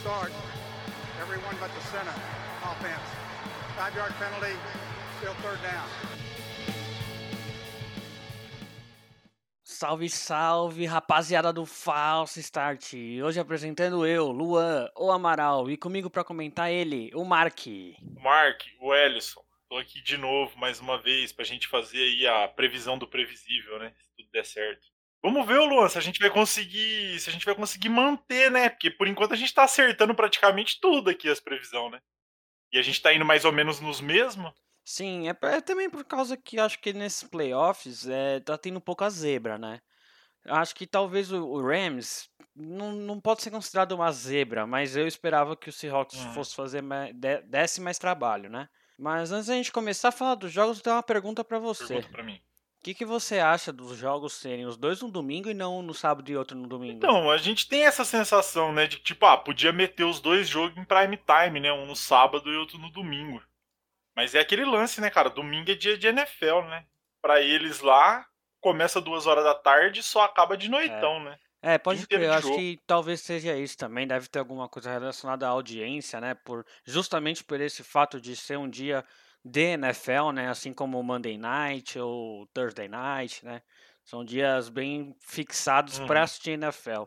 start. Everyone but the center offense. Five yard penalty, still third down. Salve, salve, rapaziada do False Start. Hoje apresentando eu, Luan, o Amaral, e comigo para comentar ele, o Mark. Mark, o Ellison. Tô aqui de novo mais uma vez pra gente fazer aí a previsão do previsível, né? Se tudo der certo. Vamos ver, Luan, se a gente vai conseguir, se a gente vai conseguir manter, né? Porque por enquanto a gente tá acertando praticamente tudo aqui as previsões, né? E a gente tá indo mais ou menos nos mesmos. Sim, é, é também por causa que acho que nesses playoffs é, tá tendo um pouco a zebra, né? Acho que talvez o, o Rams não, não pode ser considerado uma zebra, mas eu esperava que o Seahawks Uhum. fosse fazer mais, de- desse mais trabalho, né? Mas antes da gente começar a falar dos jogos, eu tenho uma pergunta pra você. Pergunta pra mim. O que, que você acha dos jogos serem os dois no domingo e não um no sábado e outro no domingo? Então, a gente tem essa sensação, né, de que, tipo, ah, podia meter os dois jogos em prime time, né? Um no sábado e outro no domingo. Mas é aquele lance, né, cara? Domingo é dia de NFL, né? Pra eles lá, começa duas horas da tarde e só acaba de noitão, né? É, pode crer, eu acho jogo. que talvez seja isso também, deve ter alguma coisa relacionada à audiência, né, por justamente por esse fato de ser um dia de NFL, né, assim como Monday Night ou Thursday Night, né, são dias bem fixados Uhum. para assistir NFL.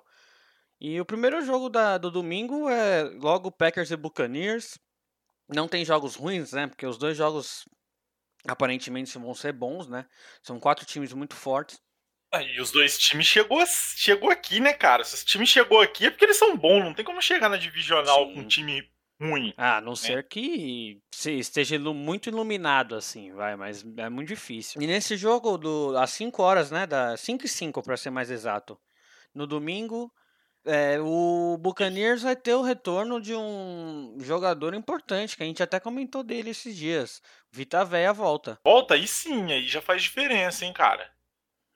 E o primeiro jogo da, do domingo é logo Packers e Buccaneers, não tem jogos ruins, né, porque os dois jogos aparentemente vão ser bons, né, são quatro times muito fortes. Ah, E os dois times chegou, chegou aqui, né, cara? Se esse time chegou aqui é porque eles são bons, não tem como chegar na divisional Sim. com um time ruim. Ah, a não ser que esteja muito iluminado assim, vai, mas é muito difícil. E nesse jogo do às 5 horas, né, da 5 e 5 para ser mais exato, no domingo, é, o Buccaneers vai ter o retorno de um jogador importante, que a gente até comentou dele esses dias. Vita Véia volta. Volta aí sim, aí já faz diferença, hein, cara?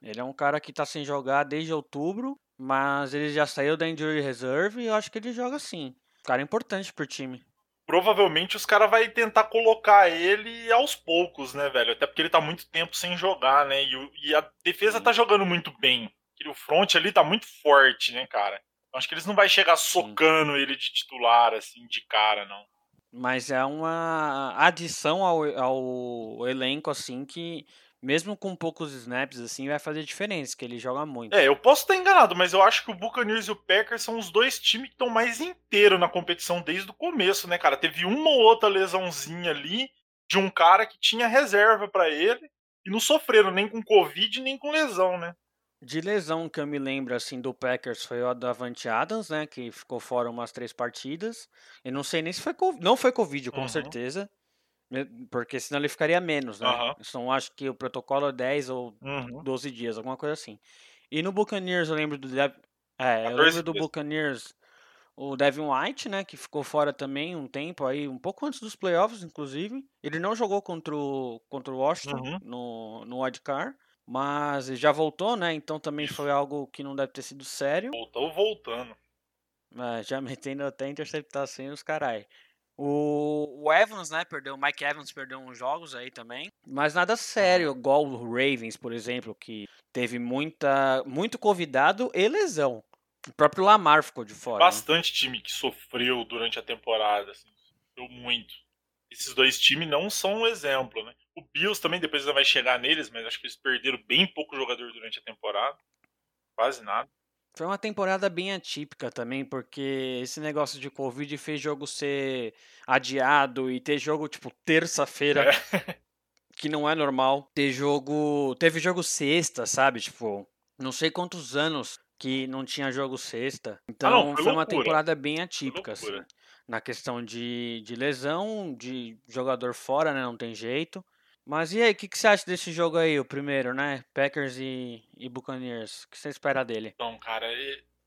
Ele é um cara que tá sem jogar desde outubro, mas ele já saiu da injury reserve e eu acho que ele joga sim. Cara importante pro time. Provavelmente os caras vão tentar colocar ele aos poucos, né, velho? Até porque ele tá muito tempo sem jogar, né? E, o- e a defesa Sim. tá jogando muito bem. O front ali tá muito forte, né, cara? Acho que eles não vai chegar socando ele de titular, assim, de cara, não. Mas é uma adição ao, ao elenco, assim, que mesmo com poucos snaps, assim, vai fazer diferença, que ele joga muito. É, eu posso estar enganado, mas eu acho que o Buccaneers e o Packers são os dois times que estão mais inteiros na competição desde o começo, né, cara? Teve uma ou outra lesãozinha ali de um cara que tinha reserva pra ele e não sofreram nem com Covid nem com lesão, né? De lesão que eu me lembro, assim, do Packers foi o Davante Adams, né, que ficou fora umas três partidas. Eu não sei nem se foi Covid, não foi Covid, com Uhum. certeza, porque senão ele ficaria menos, né? Então acho que o protocolo é 10 ou Uhum. 12 dias, alguma coisa assim. E no Buccaneers eu lembro do Dev... é, eu 14 lembro do. Buccaneers o Devin White, né, que ficou fora também um tempo aí, um pouco antes dos playoffs, inclusive. Ele não jogou contra o contra o Washington Uhum. no no wildcard, mas já voltou, né? Então também foi algo que não deve ter sido sério. Voltou voltando. É, já metendo até interceptação e os carai. O, Evans, né, perdeu, o Mike Evans perdeu uns jogos aí também, mas nada sério, igual o Ravens, por exemplo, que teve muita, muito convidado e lesão. O próprio Lamar ficou de fora. né? Bastante time que sofreu durante a temporada, assim, sofreu muito. Esses dois times não são um exemplo, né? O Bills também depois ainda vai chegar neles, mas acho que eles perderam bem pouco jogador durante a temporada. Quase nada. Foi uma temporada bem atípica também, porque esse negócio de Covid fez jogo ser adiado e ter jogo, tipo, terça-feira, É. que não é normal. Ter jogo. Teve jogo sexta, sabe? Tipo, não sei quantos anos que não tinha jogo sexta. Então Ah, não, foi foi uma temporada bem atípica, assim. Na questão de, de lesão, de jogador fora, né? Não tem jeito. Mas e aí, o que, que você acha desse jogo aí, o primeiro, né? Packers e, e Buccaneers. O que você espera dele? Então, cara,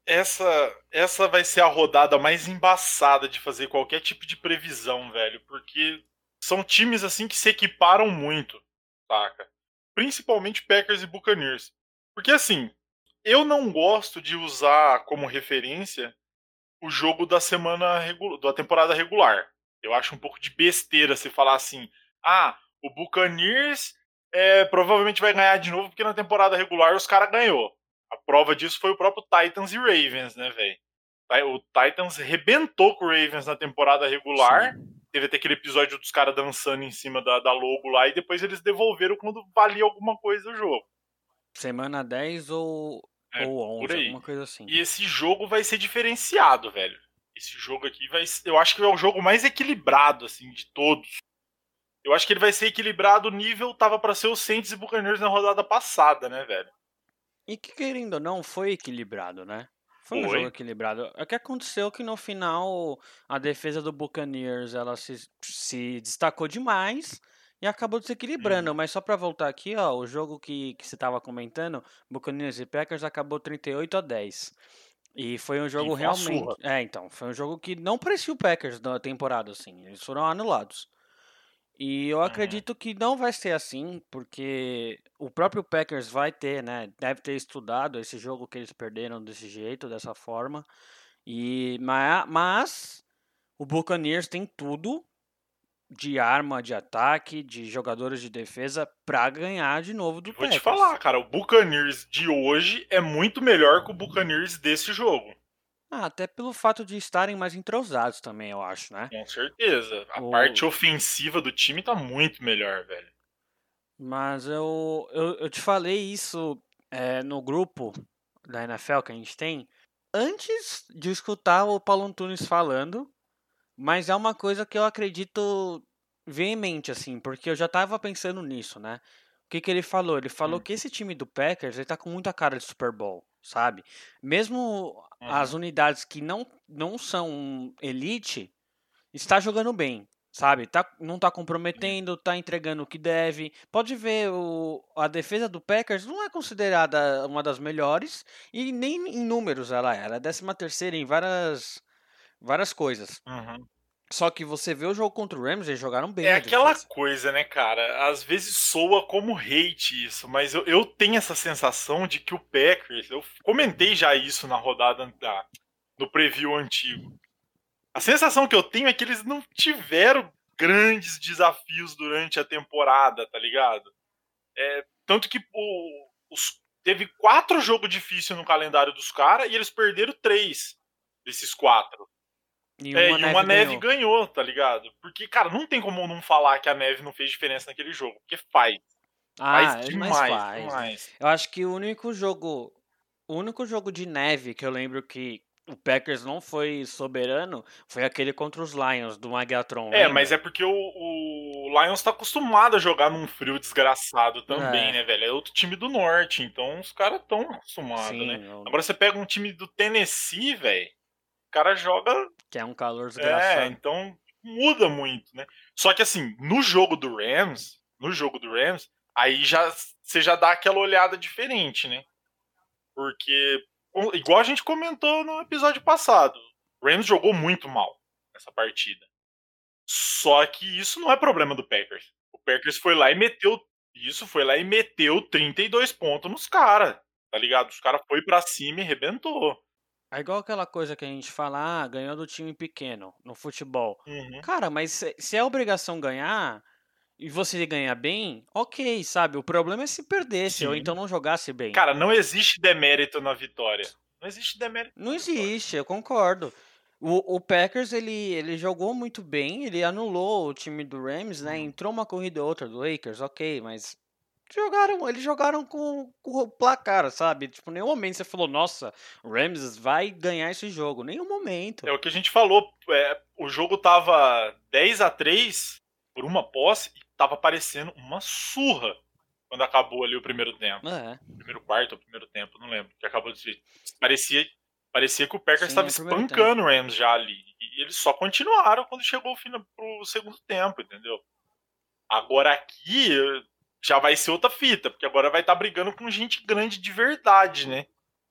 essa, essa vai ser a rodada mais embaçada de fazer qualquer tipo de previsão, velho. Porque são times assim que se equiparam muito, saca? Principalmente Packers e Buccaneers. Porque assim, eu não gosto de usar como referência o jogo da semana regu- da temporada regular. Eu acho um pouco de besteira se falar assim: "Ah, o Buccaneers é, provavelmente vai ganhar de novo porque na temporada regular os caras ganhou". A prova disso foi o próprio Titans e Ravens, né, velho? O Titans rebentou com o Ravens na temporada regular. Sim. Teve até aquele episódio dos caras dançando em cima da, da logo lá e depois eles devolveram quando valia alguma coisa o jogo. Semana 10 ou, É, ou por 11, aí. alguma coisa assim. E esse jogo vai ser diferenciado, velho. Esse jogo aqui vai ser, eu acho que é o jogo mais equilibrado assim de todos. Eu acho que ele vai ser equilibrado nível tava pra ser o Saints e Buccaneers na rodada passada, né, velho? E que querendo ou não, foi equilibrado, né? Foi um Foi. jogo equilibrado. É que aconteceu que no final a defesa do Buccaneers ela se, se destacou demais e acabou desequilibrando. Mas só pra voltar aqui, ó, o jogo que, que você tava comentando, Buccaneers e Packers, acabou 38 a 10. E foi um jogo realmente. É, então, foi um jogo que não parecia o Packers da temporada, assim. Eles foram anulados. E eu acredito que não vai ser assim, porque o próprio Packers vai ter, né? Deve ter estudado esse jogo que eles perderam desse jeito, dessa forma. E ma- mas o Buccaneers tem tudo de arma de ataque, de jogadores de defesa pra ganhar de novo do Vou te Packers. falar, cara, o Buccaneers de hoje é muito melhor que o Buccaneers desse jogo. Ah, até pelo fato de estarem mais entrosados também, eu acho, né? Com certeza. A O- parte ofensiva do time tá muito melhor, velho. Mas eu, eu, eu te falei isso é, no grupo da NFL que a gente tem antes de escutar o Paulo Antunes falando, mas é uma coisa que eu acredito veemente, assim, porque eu já tava pensando nisso, né? O que, que ele falou? Ele falou Hum. que esse time do Packers ele tá com muita cara de Super Bowl, sabe? Mesmo as unidades que não, não são elite, está jogando bem, sabe? Tá, não tá comprometendo, tá entregando o que deve. Pode ver, o, a defesa do Packers não é considerada uma das melhores e nem em números ela é. Ela é 13 terceira em várias, várias coisas. Uhum. Só que você vê o jogo contra o Rams, eles jogaram bem. É a aquela defesa. coisa, né, cara? Às vezes soa como hate isso, mas eu, eu tenho essa sensação de que o Packers, eu comentei já isso na rodada da, no preview antigo. A sensação que eu tenho é que eles não tiveram grandes desafios durante a temporada, tá ligado? É, tanto que o- os- teve quatro jogos difíceis no calendário dos caras e eles perderam três desses quatro. E É, uma e uma neve ganhou. ganhou, tá ligado? Porque, cara, não tem como não falar que a neve não fez diferença naquele jogo. Porque faz. Ah, Faz demais, faz. demais. Eu acho que o único jogo. O único jogo de neve que eu lembro que o Packers não foi soberano foi aquele contra os Lions do Magatron. É, mas é porque o, o Lions tá acostumado a jogar num frio desgraçado também, É. né, velho? É outro time do norte, então os caras tão acostumados, né? o- Agora você pega um time do Tennessee, velho. O cara joga. que é um calor É, desgraçado. então muda muito, né? Só que assim, no jogo do Rams, no jogo do Rams, aí já você já dá aquela olhada diferente, né? Porque igual a gente comentou no episódio passado, o Rams jogou muito mal nessa partida. Só que isso não é problema do Packers. O Packers foi lá e meteu isso, foi lá e meteu 32 pontos nos caras. Tá ligado? Os caras foi pra cima e rebentou. É igual aquela coisa que a gente fala, ah, ganhou do time pequeno no futebol. Uhum. Cara, mas se, é obrigação ganhar e você ganhar bem, ok, sabe? O problema é se perdesse ou Sim. então não jogasse bem. Cara, não existe demérito na vitória. Não existe demérito. Não existe, eu concordo. O, o Packers, ele, ele jogou muito bem, ele anulou o time do Rams, né? Entrou uma corrida ou outra do Lakers, ok, mas jogaram, eles jogaram com, com o placar, sabe? Tipo, nenhum momento você falou, nossa, o Rams vai ganhar esse jogo. Nenhum momento. É o que a gente falou. é, o jogo tava 10 a 3 por uma posse e tava parecendo uma surra quando acabou ali o primeiro tempo. É, Primeiro quarto ou primeiro tempo, não lembro. Que acabou de Parecia, parecia que o Packers estava espancando o Rams já ali. E eles só continuaram quando chegou o fim pro segundo tempo, entendeu? Agora aqui já vai ser outra fita, porque agora vai estar brigando com gente grande de verdade, né?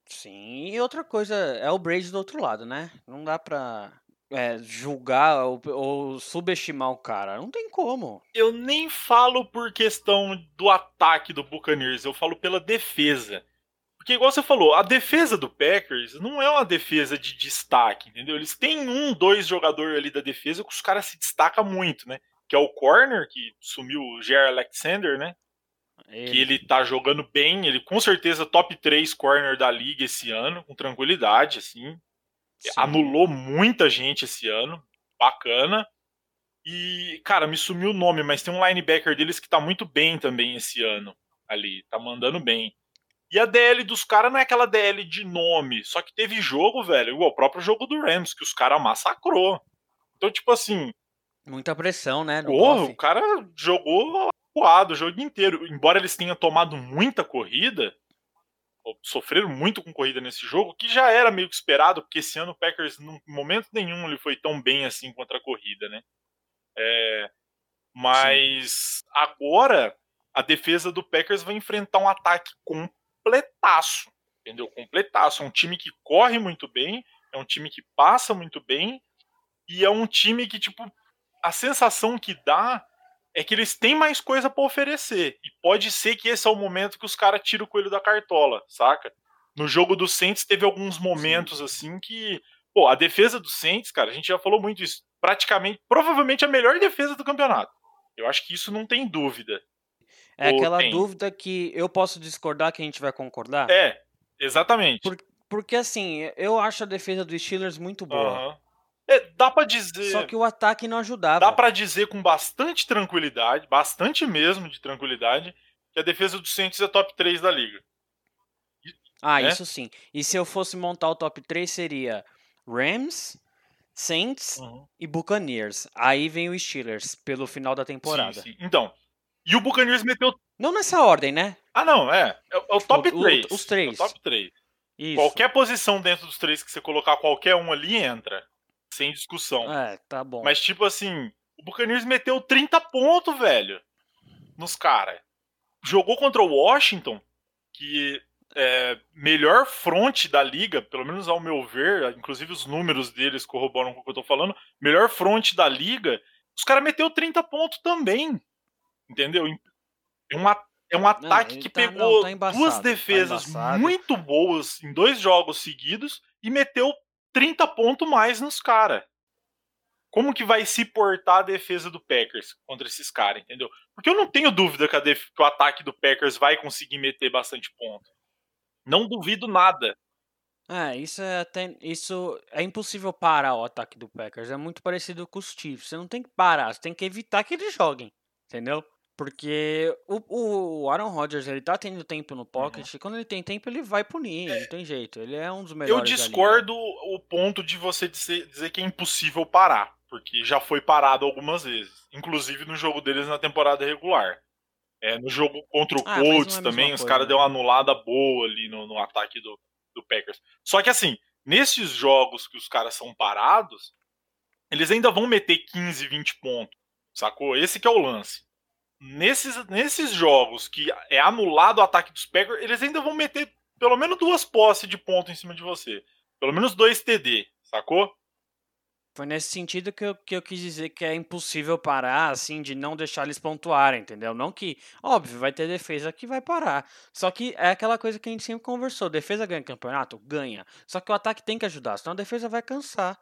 sim. E outra coisa, é o Brady do outro lado, né? Não dá pra é, julgar ou, ou subestimar o cara. Não tem como. Eu nem falo por questão do ataque do Buccaneers, eu falo pela defesa. Porque, igual você falou, a defesa do Packers não é uma defesa de destaque, entendeu? Eles têm um, dois jogadores ali da defesa que os caras se destacam muito, né? Que é o corner, que sumiu o J.R. Alexander, né? Que ele tá jogando bem, ele com certeza top 3 corner da liga esse ano, com tranquilidade, assim. Sim. Anulou muita gente esse ano. Bacana. E, cara, me sumiu o nome, mas tem um linebacker deles que tá muito bem também esse ano. Ali, tá mandando bem. E a DL dos caras não é aquela DL de nome. Só que teve jogo, velho, igual o próprio jogo do Rams, que os caras massacrou. Então, tipo assim. Muita pressão, né? Porra, o cara jogou acuado o jogo inteiro. Embora eles tenham tomado muita corrida, sofreram muito com corrida nesse jogo, que já era meio que esperado, porque esse ano o Packers, em momento nenhum, ele foi tão bem assim contra a corrida, né? É, mas Sim. agora a defesa do Packers vai enfrentar um ataque completaço, entendeu? Completaço. É um time que corre muito bem, é um time que passa muito bem, e é um time que, tipo, a sensação que dá é que eles têm mais coisa para oferecer. E pode ser que esse é o momento que os caras tiram o coelho da cartola, saca? No jogo do Saints teve alguns momentos Sim. assim que. Pô, a defesa do Saints, cara, a gente já falou muito isso. Praticamente, provavelmente a melhor defesa do campeonato. Eu acho que isso não tem dúvida. É Ou aquela tem? dúvida que eu posso discordar que a gente vai concordar? É, exatamente. Por, porque assim, eu acho a defesa dos Steelers muito boa. Uhum. É, dá para dizer. Só que o ataque não ajudava. Dá para dizer com bastante tranquilidade, bastante mesmo de tranquilidade, que a defesa do Saints é top 3 da liga. Ah, né? isso sim. E se eu fosse montar o top 3 seria Rams, Saints uhum. e Buccaneers. Aí vem o Steelers pelo final da temporada. Sim, sim. Então, e o Buccaneers meteu. Não nessa ordem, né? Ah, não, é. É, é o top o, 3. O, os três. É o top 3. Isso. Qualquer posição dentro dos três que você colocar qualquer um ali entra sem discussão. É, tá bom. Mas, tipo assim, o Buccaneers meteu 30 pontos, velho, nos caras. Jogou contra o Washington, que é melhor fronte da liga, pelo menos ao meu ver, inclusive os números deles corroboram com o que eu tô falando, melhor fronte da liga, os caras meteu 30 pontos também. Entendeu? É um, é um ataque não, que tá, pegou não, tá duas tá defesas tá muito boas em dois jogos seguidos e meteu 30 pontos mais nos caras. Como que vai se portar a defesa do Packers contra esses caras, entendeu? Porque eu não tenho dúvida que, def... que, o ataque do Packers vai conseguir meter bastante ponto. Não duvido nada. É, isso é até. Isso é impossível parar o ataque do Packers. É muito parecido com os Chiefs. Você não tem que parar, você tem que evitar que eles joguem. Entendeu? Porque o, o Aaron Rodgers, ele tá tendo tempo no pocket, uhum. e quando ele tem tempo, ele vai punir, é. não tem jeito. Ele é um dos melhores. Eu discordo o ponto de você dizer, dizer que é impossível parar, porque já foi parado algumas vezes, inclusive no jogo deles na temporada regular. É, no jogo contra o ah, Colts é também, os caras né? deu uma anulada boa ali no, no ataque do, do Packers. Só que assim, nesses jogos que os caras são parados, eles ainda vão meter 15, 20 pontos, sacou? Esse que é o lance nesses, nesses jogos que é anulado o ataque dos Packers, eles ainda vão meter pelo menos duas posses de ponto em cima de você. Pelo menos dois TD, sacou? Foi nesse sentido que eu, que eu quis dizer que é impossível parar, assim, de não deixar eles pontuarem, entendeu? Não que, óbvio, vai ter defesa que vai parar. Só que é aquela coisa que a gente sempre conversou: defesa ganha campeonato? Ganha. Só que o ataque tem que ajudar, senão a defesa vai cansar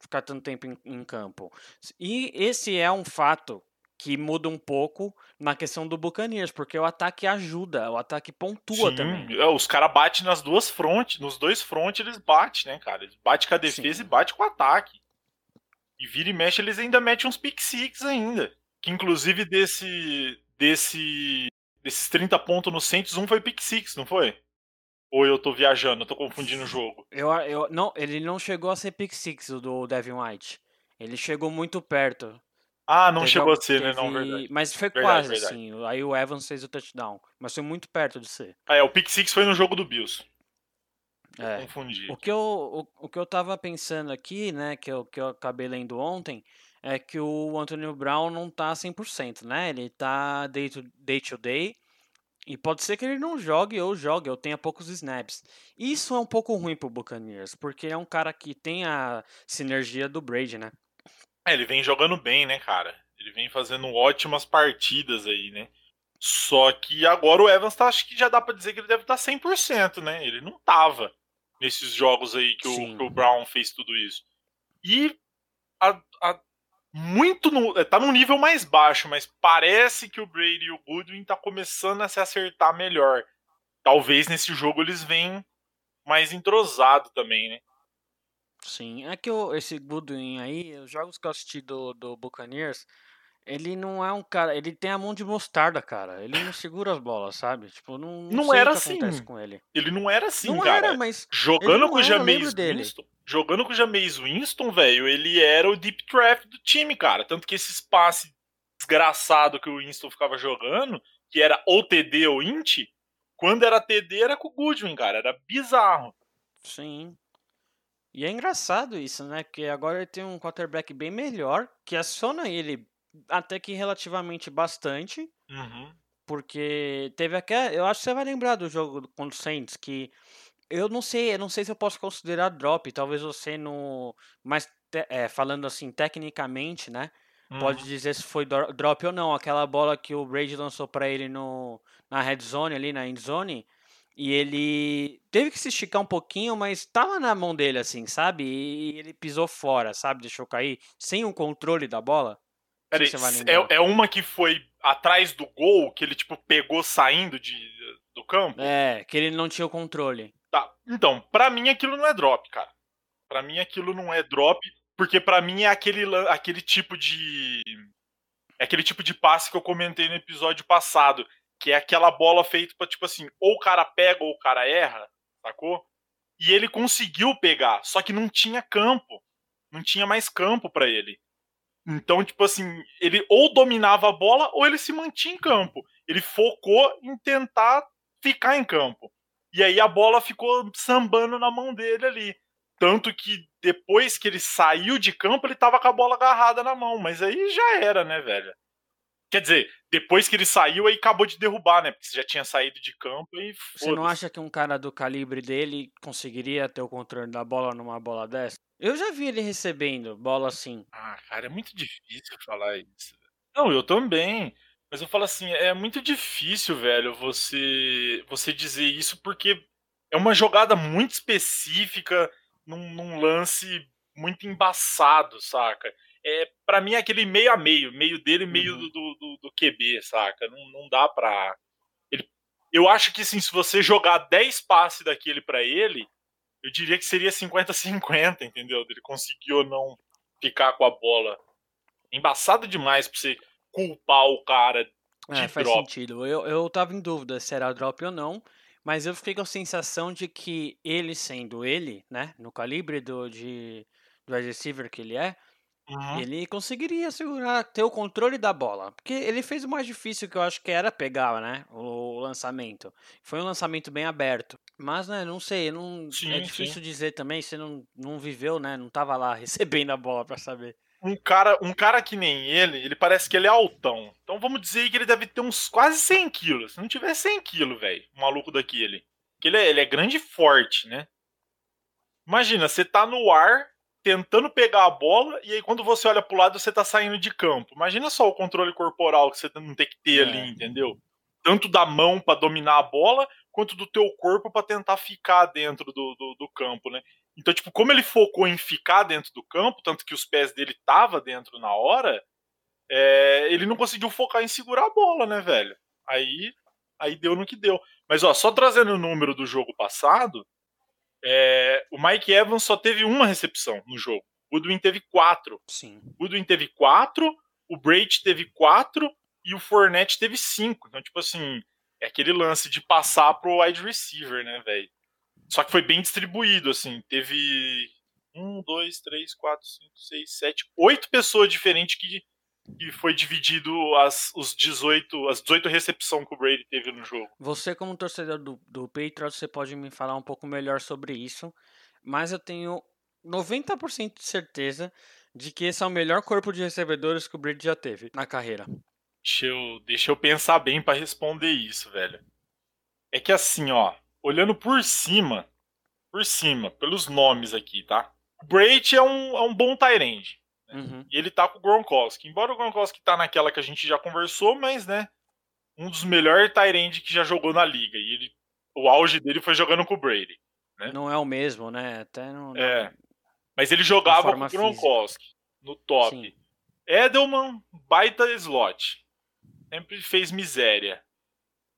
ficar tanto tempo em, em campo. E esse é um fato que muda um pouco na questão do Buccaneers, porque o ataque ajuda, o ataque pontua Sim, também. É, os caras batem nas duas frontes, nos dois frontes eles batem, né, cara? Eles batem com a defesa Sim. e batem com o ataque. E vira e mexe, eles ainda metem uns pick six ainda. Que inclusive desse. desse. desses 30 pontos no Saints, um foi pick six, não foi? Ou eu tô viajando, eu tô confundindo o jogo. Eu, eu, não, ele não chegou a ser pick six, o do Devin White. Ele chegou muito perto. Ah, não teve chegou a ser, teve... né? Não, verdade. Mas foi verdade, quase, verdade. assim. Aí o Evans fez o touchdown. Mas foi muito perto de ser. Ah, é, o pick six foi no jogo do Bills. É. Confundi. O que, eu, o, o, que eu tava pensando aqui, né, que eu, que eu acabei lendo ontem, é que o Antonio Brown não tá 100%, né? Ele tá day to day, to day e pode ser que ele não jogue ou jogue, ou tenha poucos snaps. Isso é um pouco ruim pro Buccaneers, porque é um cara que tem a sinergia do Brady, né? É, ele vem jogando bem, né, cara? Ele vem fazendo ótimas partidas aí, né? Só que agora o Evans tá, acho que já dá para dizer que ele deve estar tá 100%, né? Ele não tava nesses jogos aí que o, que o, Brown fez tudo isso. E a, a, muito no, é, tá num nível mais baixo, mas parece que o Brady e o Goodwin tá começando a se acertar melhor. Talvez nesse jogo eles venham mais entrosado também, né? Sim, é que o, esse Goodwin aí, os jogos que eu assisti do, do Buccaneers, ele não é um cara. Ele tem a mão de mostarda, cara. Ele não segura as bolas, sabe? Tipo, não, não, Não era assim. com ele. Ele não era assim, não cara. era, mas. Jogando com o eu Jameis. Winston, jogando com o Jameis Winston, velho, ele era o deep threat do time, cara. Tanto que esse passe desgraçado que o Winston ficava jogando, que era ou TD ou int, quando era TD era com o Goodwin, cara. Era bizarro. Sim. E é engraçado isso, né? Porque agora ele tem um quarterback bem melhor, que aciona ele até que relativamente bastante. Uhum. Porque teve até. Eu acho que você vai lembrar do jogo contra o Saints, que eu não sei, eu não sei se eu posso considerar drop. Talvez você no. Mas é, falando assim, tecnicamente, né? Pode Uhum. dizer se foi dro- drop ou não. Aquela bola que o Brady lançou pra ele no, na red zone, ali na end zone. E ele teve que se esticar um pouquinho, mas tava na mão dele, assim, sabe? E ele pisou fora, sabe? Deixou cair, sem o controle da bola. Peraí, é, é uma que foi atrás do gol, que ele, tipo, pegou saindo de, do campo? É, que ele não tinha o controle. Tá. Então, pra mim aquilo não é drop, cara. Pra mim aquilo não é drop, porque pra mim é aquele, aquele tipo de. É aquele tipo de passe que eu comentei no episódio passado. Que é aquela bola feita pra, tipo assim, ou o cara pega ou o cara erra, sacou? E ele conseguiu pegar, só que não tinha campo. Não tinha mais campo pra ele. Então, tipo assim, ele ou dominava a bola ou ele se mantinha em campo. Ele focou em tentar ficar em campo. E aí a bola ficou sambando na mão dele ali. Tanto que depois que ele saiu de campo, ele tava com a bola agarrada na mão. Mas aí já era, né, velho? Quer dizer, depois que ele saiu, aí acabou de derrubar, né? Porque você já tinha saído de campo e Você não acha que um cara do calibre dele conseguiria ter o controle da bola numa bola dessa? Eu já vi ele recebendo bola assim. Ah, cara, é muito difícil falar isso. Não, eu também. Mas eu falo assim, é muito difícil, velho, você você dizer isso porque é uma jogada muito específica num, num lance muito embaçado, saca? É, para mim é aquele meio a meio, meio dele, meio Uhum. do, do, do QB, saca? Não, não dá pra. Ele, eu acho que assim, se você jogar 10 passes daquele pra ele, eu diria que seria 50-50, entendeu? Ele conseguir ou não ficar com a bola. Embaçado demais pra você culpar o cara de É, faz drop. sentido. Eu, eu tava em dúvida se era drop ou não, mas eu fiquei com a sensação de que ele sendo ele, né, no calibre do, de, do receiver que ele é, Uhum. ele conseguiria segurar, ter o controle da bola. Porque ele fez o mais difícil que eu acho que era pegar, né, o lançamento. Foi um lançamento bem aberto. Mas, né, não sei, não, Sim, é sim. difícil dizer também, você não, não viveu, né, não tava lá recebendo a bola pra saber. Um cara, um cara que nem ele, ele parece que ele é altão. Então vamos dizer que ele deve ter uns quase 100 quilos. Se não tiver 100 quilos, velho, um maluco daquele. Porque ele é, ele é grande e forte, né? Imagina, você tá no ar, tentando pegar a bola, e aí quando você olha pro lado, você tá saindo de campo. Imagina só o controle corporal que você não tem que ter É. ali, entendeu? Tanto da mão pra dominar a bola, quanto do teu corpo pra tentar ficar dentro do, do, do campo, né? Então, tipo, como ele focou em ficar dentro do campo, tanto que os pés dele tava dentro na hora, é, ele não conseguiu focar em segurar a bola, né, velho? Aí, aí deu no que deu. Mas, ó, só trazendo o número do jogo passado, é, o Mike Evans só teve uma recepção no jogo. O Goodwin teve quatro. Sim. O Goodwin teve quatro, o Brady teve quatro e o Fournette teve cinco. Então, tipo assim, é aquele lance de passar pro wide receiver, né, velho? Só que foi bem distribuído, assim. Teve um, dois, três, quatro, cinco, seis, sete, oito pessoas diferentes que, que foi dividido as, os 18, as 18 recepções que o Brady teve no jogo. Você, como torcedor do, do Patriots, você pode me falar um pouco melhor sobre isso, mas eu tenho 90% de certeza de que esse é o melhor corpo de recebedores que o Brady já teve na carreira. Deixa eu, deixa eu pensar bem pra responder isso, velho. É que assim, ó, olhando por cima, por cima, pelos nomes aqui, tá? O Brady é um, é um bom Tyrande. Uhum. E ele tá com o Gronkowski. Embora o Gronkowski tá naquela que a gente já conversou, mas, né, um dos melhores Tyrande que já jogou na liga. E ele, o auge dele foi jogando com o Brady. Não é o mesmo, né? Até não. É. Mas ele jogava com o Gronkowski no top. Sim. Edelman, baita slot. Sempre fez miséria.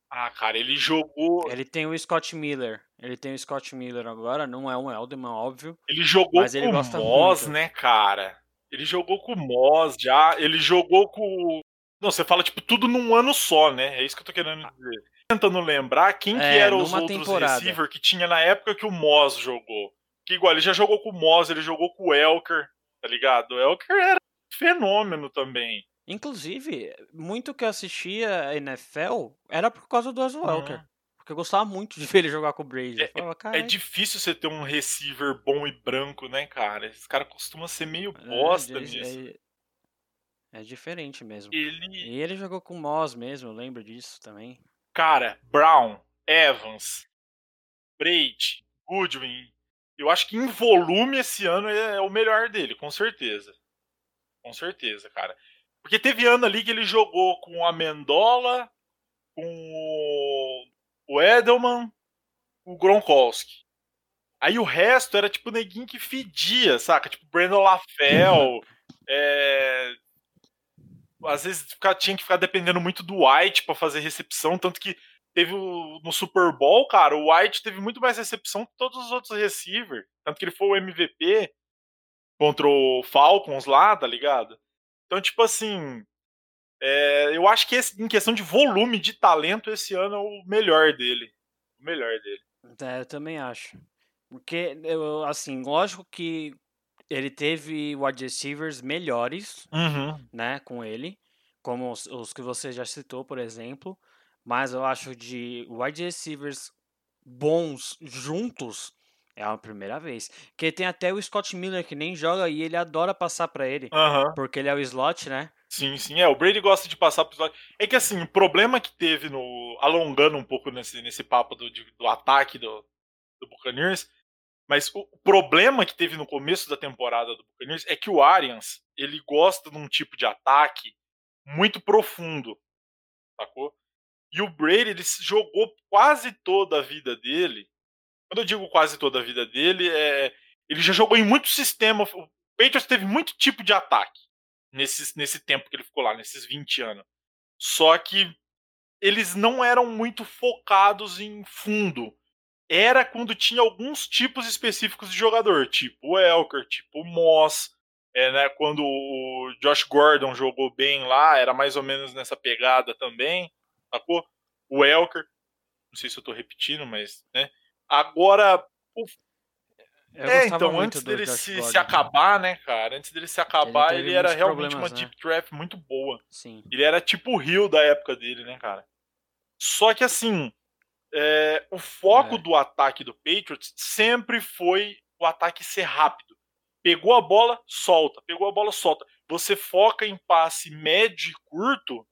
Ah, cara, ele jogou. Ele tem o Scott Miller. Ele tem o Scott Miller agora, não é um Elderman, óbvio. Ele jogou Mas ele com o gosta Moss, muito. né, cara? Ele jogou com o Moss já. Ele jogou com. Não, você fala, tipo, tudo num ano só, né? É isso que eu tô querendo dizer. Tentando lembrar quem que É, eram os outros temporada. receiver que tinha na época que o Moss jogou. Que igual, ele já jogou com o Moss, ele jogou com o Elker, tá ligado? O Elker era um fenômeno também. Inclusive, muito que eu assistia a NFL era por causa do Welker. Uhum. Porque eu gostava muito de ver ele jogar com o Brady. Eu falava, É "Caralho, difícil você ter um receiver bom e branco, né, cara? Esse cara costuma ser meio é, bosta é- nisso. é- é diferente mesmo. Ele, E ele jogou com o Moss mesmo, eu lembro disso também. cara, Brown, Evans, Brady, Goodwin, eu acho que em volume esse ano é, é o melhor dele, com certeza. Com certeza, cara. Porque teve ano ali que ele jogou com a Mendola, com o- Edelman, o Gronkowski. Aí o resto era tipo neguinho que fedia, saca? Tipo Brandon LaFell, é... Às vezes tinha que ficar dependendo muito do White pra fazer recepção, tanto que teve o- no Super Bowl, cara, o White teve muito mais recepção que todos os outros receivers. Tanto que ele foi o MVP contra o Falcons lá, tá ligado? Então, tipo assim, é, eu acho que esse- em questão de volume de talento, esse ano é o melhor dele. O melhor dele. É, eu também acho. Porque, eu, assim, lógico que ele teve wide receivers melhores, Uhum. né, com ele, como os, os que você já citou, por exemplo, mas eu acho de wide receivers bons juntos é a primeira vez. Que tem até o Scott Miller que nem joga e ele adora passar pra ele, Aham. porque ele é o slot, né? Sim, sim. É, o Brady gosta de passar slot. É que assim, o problema que teve no. Alongando um pouco nesse, nesse papo do, de- do ataque do, do Buccaneers. Mas o o problema que teve no começo da temporada do Buccaneers é que o Arians, ele gosta de um tipo de ataque muito profundo. Sacou? E o Brady, ele jogou quase toda a vida dele. Quando eu digo quase toda a vida dele, é. Ele já jogou em muito sistema. O Patriots teve muito tipo de ataque nesse, nesse tempo que ele ficou lá, nesses 20 anos. Só que eles não eram muito focados em fundo. Era quando tinha alguns tipos específicos de jogador, tipo o Elker, tipo o Moss. É, né, quando o Josh Gordon jogou bem lá, era mais ou menos nessa pegada também, sacou? O Elker, não sei se eu tô repetindo, mas, né? Agora, Eu é, então, antes dele se, se acabar, né, cara? Antes dele se acabar, teve ele, era realmente uma né? deep draft muito boa. Sim. Ele era tipo o Rio da época dele, né, cara? Só que assim, é, o foco É. do ataque do Patriots sempre foi o ataque ser rápido. Pegou a bola, solta. Pegou a bola, solta. Você foca em passe médio e curto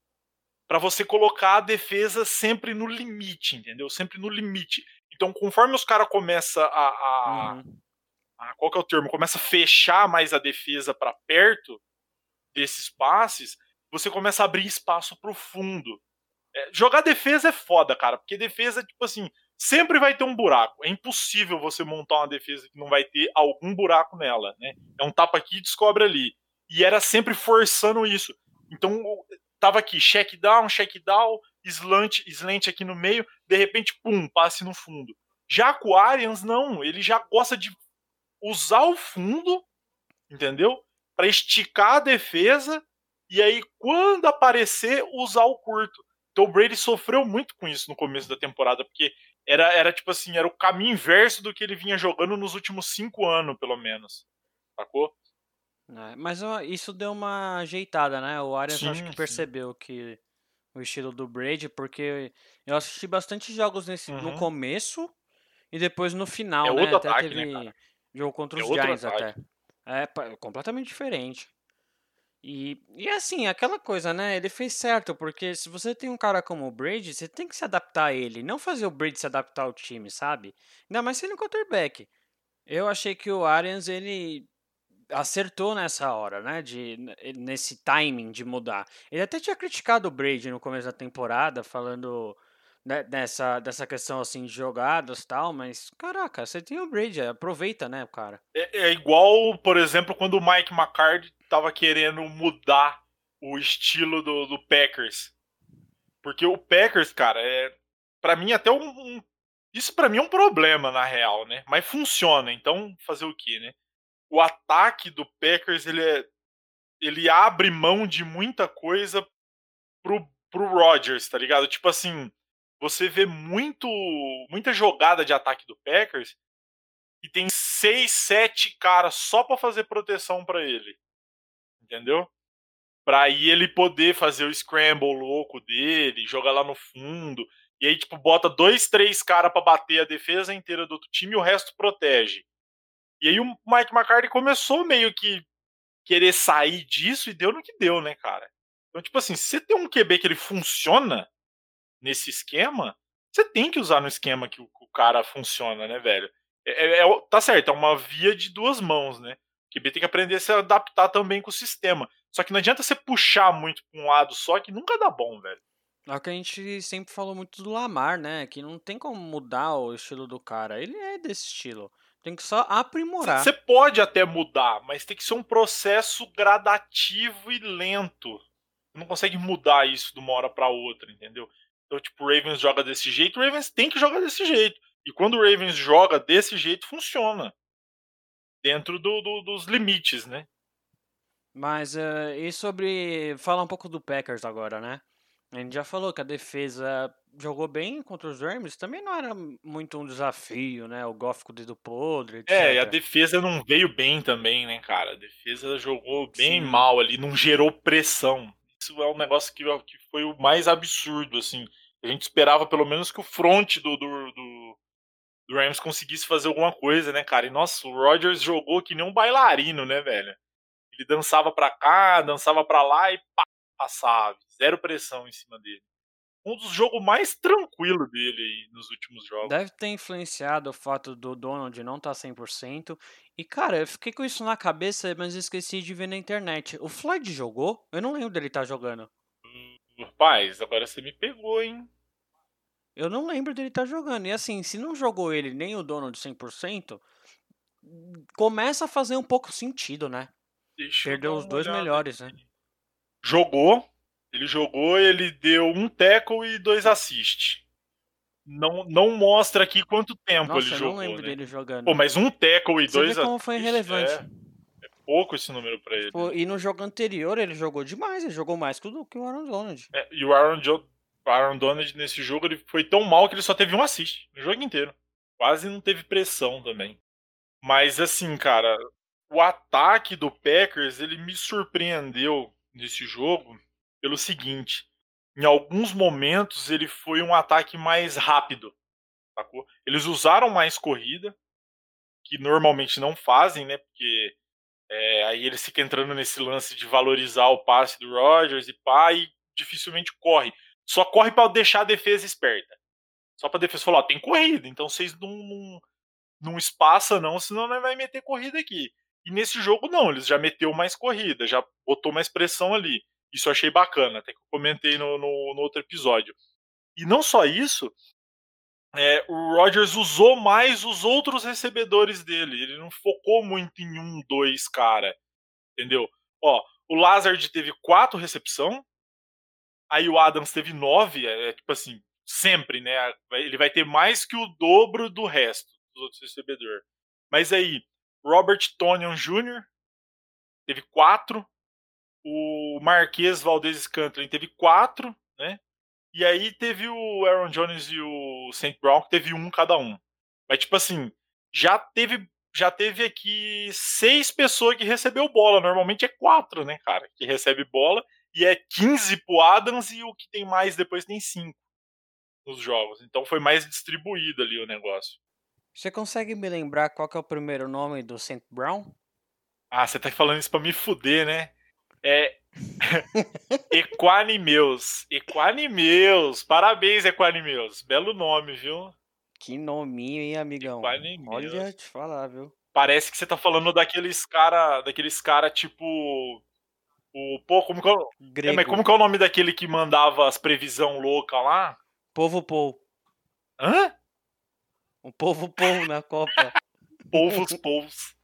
para você colocar a defesa sempre no limite, entendeu? Sempre no limite. Então, conforme os caras começam a, a, Uhum. A- qual que é o termo? Começa a fechar mais a defesa para perto desses passes, você começa a abrir espaço pro fundo. É, jogar defesa é foda, cara, porque defesa, tipo assim, sempre vai ter um buraco. É impossível você montar uma defesa que não vai ter algum buraco nela, né? É um tapa aqui e descobre ali. E era sempre forçando isso. Então, tava aqui, check down, check down, slant, slant aqui no meio, de repente, pum, passe no fundo. Já com o Arians, não, ele já gosta de usar o fundo, entendeu? Para esticar a defesa e aí quando aparecer usar o curto. Então o Brady sofreu muito com isso no começo da temporada, porque era, era tipo assim, era o caminho inverso do que ele vinha jogando nos últimos cinco anos, pelo menos. Sacou? É, mas ó, isso deu uma ajeitada, né? O Arians acho que sim. percebeu que o estilo do Brady, porque eu assisti bastante jogos nesse, no Uhum. começo e depois no final, É né? Até ataque, né, teve cara? Jogo contra É os outro Giants até. É pa- completamente diferente. E, e assim, aquela coisa, né? Ele fez certo, porque se você tem um cara como o Brady, você tem que se adaptar a ele, não fazer o Brady se adaptar ao time, sabe? Ainda mais sendo quarterback. Eu achei que o Arians, ele acertou nessa hora, né? De, nesse timing de mudar. Ele até tinha criticado o Brady no começo da temporada, falando dessa, dessa questão assim de jogadas tal, mas caraca, você tem o Brady, aproveita, né, cara? É, é igual, por exemplo, quando o Mike McCarthy tava querendo mudar o estilo do, do Packers. Porque o Packers, cara, é, para mim até um, um isso para mim é um problema na real, né? Mas funciona, então fazer o quê, né? O ataque do Packers ele é, ele abre mão de muita coisa pro pro Rodgers, tá ligado? Tipo assim, você vê muito muita jogada de ataque do Packers e tem seis, sete caras só para fazer proteção para ele. Entendeu? Pra aí ele poder fazer o scramble louco dele, jogar lá no fundo. E aí, tipo, bota dois, três caras para bater a defesa inteira do outro time e o resto protege. E aí o Mike McCarthy começou meio que querer sair disso e deu no que deu, né, cara? Então, tipo assim, se você tem um QB que ele funciona nesse esquema, você tem que usar no esquema que o, o cara funciona, né, velho? É, é, é, tá certo, é uma via de duas mãos, né? O QB tem que aprender a se adaptar também com o sistema. Só que não adianta você puxar muito pra um lado só, que nunca dá bom, velho. É o que a gente sempre falou muito do Lamar, né? Que não tem como mudar o estilo do cara. Ele é desse estilo. Tem que só aprimorar. Você pode até mudar, mas tem que ser um processo gradativo e lento. Você não consegue mudar isso de uma hora para outra, entendeu? Então, tipo, o Ravens joga desse jeito, o Ravens tem que jogar desse jeito. E quando o Ravens joga desse jeito, funciona. Dentro do, do, dos limites, né? Mas uh, e sobre. Falar um pouco do Packers agora, né? A gente já falou que a defesa jogou bem contra os Rams, também não era muito um desafio, né? O Goff com o dedo podre. Etc. É, e a defesa não veio bem também, né, cara? A defesa jogou bem Sim. mal ali, não gerou pressão. Isso é um negócio que, que foi o mais absurdo, assim. A gente esperava pelo menos que o front do, do, do, do Rams conseguisse fazer alguma coisa, né, cara? E nossa, o Rodgers jogou que nem um bailarino, né, velho? Ele dançava pra cá, dançava pra lá e pá, passava. Zero pressão em cima dele. Um dos jogos mais tranquilos dele aí nos últimos jogos. Deve ter influenciado o fato do Donald não estar tá 100%. E, cara, eu fiquei com isso na cabeça, mas esqueci de ver na internet. O Floyd jogou? Eu não lembro dele estar tá jogando. Rapaz, agora você me pegou, hein? Eu não lembro dele estar tá jogando. E assim, se não jogou ele nem o Donald 100%, começa a fazer um pouco sentido, né? Deixa Perdeu os dois melhores, aqui. né? Jogou. Ele jogou, ele deu um tackle e dois assists. Não, não mostra aqui quanto tempo Nossa, ele jogou. Eu não lembro né? dele jogando. Pô, mas um tackle e Você dois vê como foi irrelevante. É, pouco esse número pra ele. Pô, e no jogo anterior ele jogou demais, ele jogou mais que o, que o Aaron Donald. É, e o Aaron, jo Aaron Donald nesse jogo ele foi tão mal que ele só teve um assist no jogo inteiro. Quase não teve pressão também. Mas assim, cara, o ataque do Packers ele me surpreendeu nesse jogo pelo seguinte: em alguns momentos ele foi um ataque mais rápido, sacou? Eles usaram mais corrida, que normalmente não fazem, né? Porque é, aí eles ficam entrando nesse lance de valorizar o passe do Rodgers e pá, e dificilmente corre. Só corre para deixar a defesa esperta. Só para a defesa falar, tem corrida, então vocês não, não, não espaça não, senão não vai meter corrida aqui. E nesse jogo não, eles já meteu mais corrida, já botou mais pressão ali. Isso eu achei bacana, até que eu comentei no, no, no outro episódio. E não só isso, é, o Rodgers usou mais os outros recebedores dele. Ele não focou muito em um, dois cara. Entendeu? Ó, o Lazard teve quatro recepção. Aí o Adams teve nove. É, é, tipo assim, sempre, né? Ele vai ter mais que o dobro do resto dos outros recebedores. Mas aí, Robert Tonian Jr. teve quatro. O Marquês Valdez Scantling teve quatro, né? E aí teve o Aaron Jones e o St. Brown, que teve um cada um. Mas, tipo assim, já teve, já teve aqui seis pessoas que recebeu bola. Normalmente é quatro, né, cara, que recebe bola. E é 15 pro Adams e o que tem mais depois tem cinco nos jogos. Então foi mais distribuído ali o negócio. Você consegue me lembrar qual é o primeiro nome do St. Brown? Ah, você tá falando isso pra me fuder, né? É. Equanimeus. Equanimeus. Parabéns, Equanimeus. Belo nome, viu? Que nominho, hein, amigão? Equanimeus. Olha, te falar, viu? Parece que você tá falando daqueles cara, daqueles cara tipo o pô, como que é, é, mas como que é o nome daquele que mandava as previsão louca lá? Povo Pou. Hã? Um povo povo na Copa. Povos povos.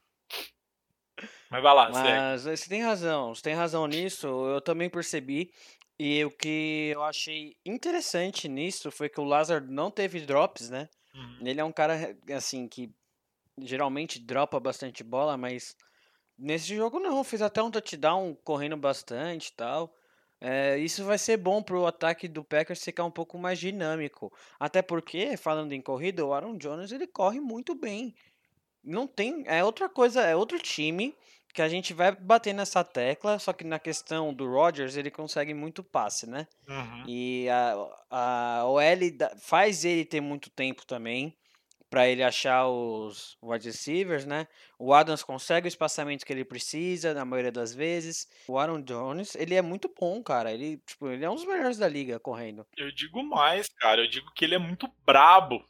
Mas vai lá, Mas segue. você tem razão, você tem razão nisso. Eu também percebi. E o que eu achei interessante nisso foi que o Lazard não teve drops, né? Uhum. Ele é um cara, assim, que geralmente dropa bastante bola, mas nesse jogo não. Fez até um touchdown correndo bastante e tal. É, isso vai ser bom pro ataque do Packers ficar um pouco mais dinâmico. Até porque, falando em corrida, o Aaron Jones ele corre muito bem. Não tem. É outra coisa, é outro time que a gente vai bater nessa tecla, só que na questão do Rodgers ele consegue muito passe, né? Uhum. E a, a OL faz ele ter muito tempo também para ele achar os wide receivers, né? O Adams consegue o espaçamento que ele precisa na maioria das vezes. O Aaron Jones, ele é muito bom, cara. Ele, tipo, ele é um dos melhores da liga correndo. Eu digo mais, cara. Eu digo que ele é muito brabo.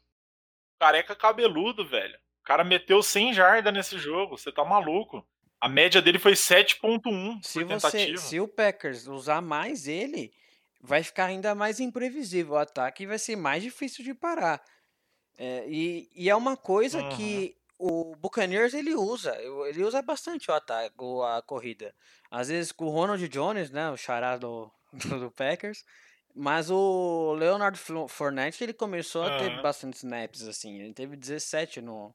Careca cabeludo, velho. O cara meteu 100 jardas nesse jogo. Você tá maluco. A média dele foi 7.1 Se por você, se o Packers usar mais ele, vai ficar ainda mais imprevisível o ataque e vai ser mais difícil de parar. É, e, e é uma coisa Uhum. que o Buccaneers ele usa, ele usa bastante o ataque, a corrida. Às vezes com o Ronald Jones, né, o chará do, do Packers, mas o Leonard Fournette ele começou a ter bastante snaps assim, ele teve 17 no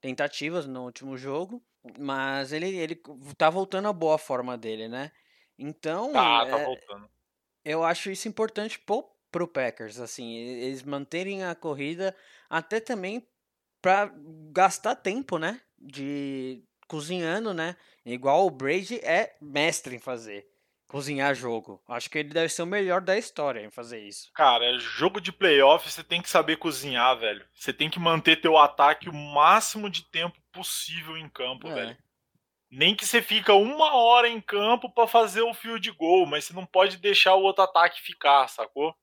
tentativas no último jogo, mas ele ele tá voltando à boa forma dele, né? Então, Tá, tá é, voltando. eu acho isso importante pro, pro Packers, assim, eles manterem a corrida até também pra gastar tempo, né? De cozinhando, né? Igual o Brady é mestre em fazer, cozinhar jogo. Acho que ele deve ser o melhor da história em fazer isso. Cara, jogo de playoff você tem que saber cozinhar, velho. Você tem que manter teu ataque o máximo de tempo possível em campo, É. velho. Nem que você fica uma hora em campo pra fazer o fio de gol, mas você não pode deixar o outro ataque ficar, sacou?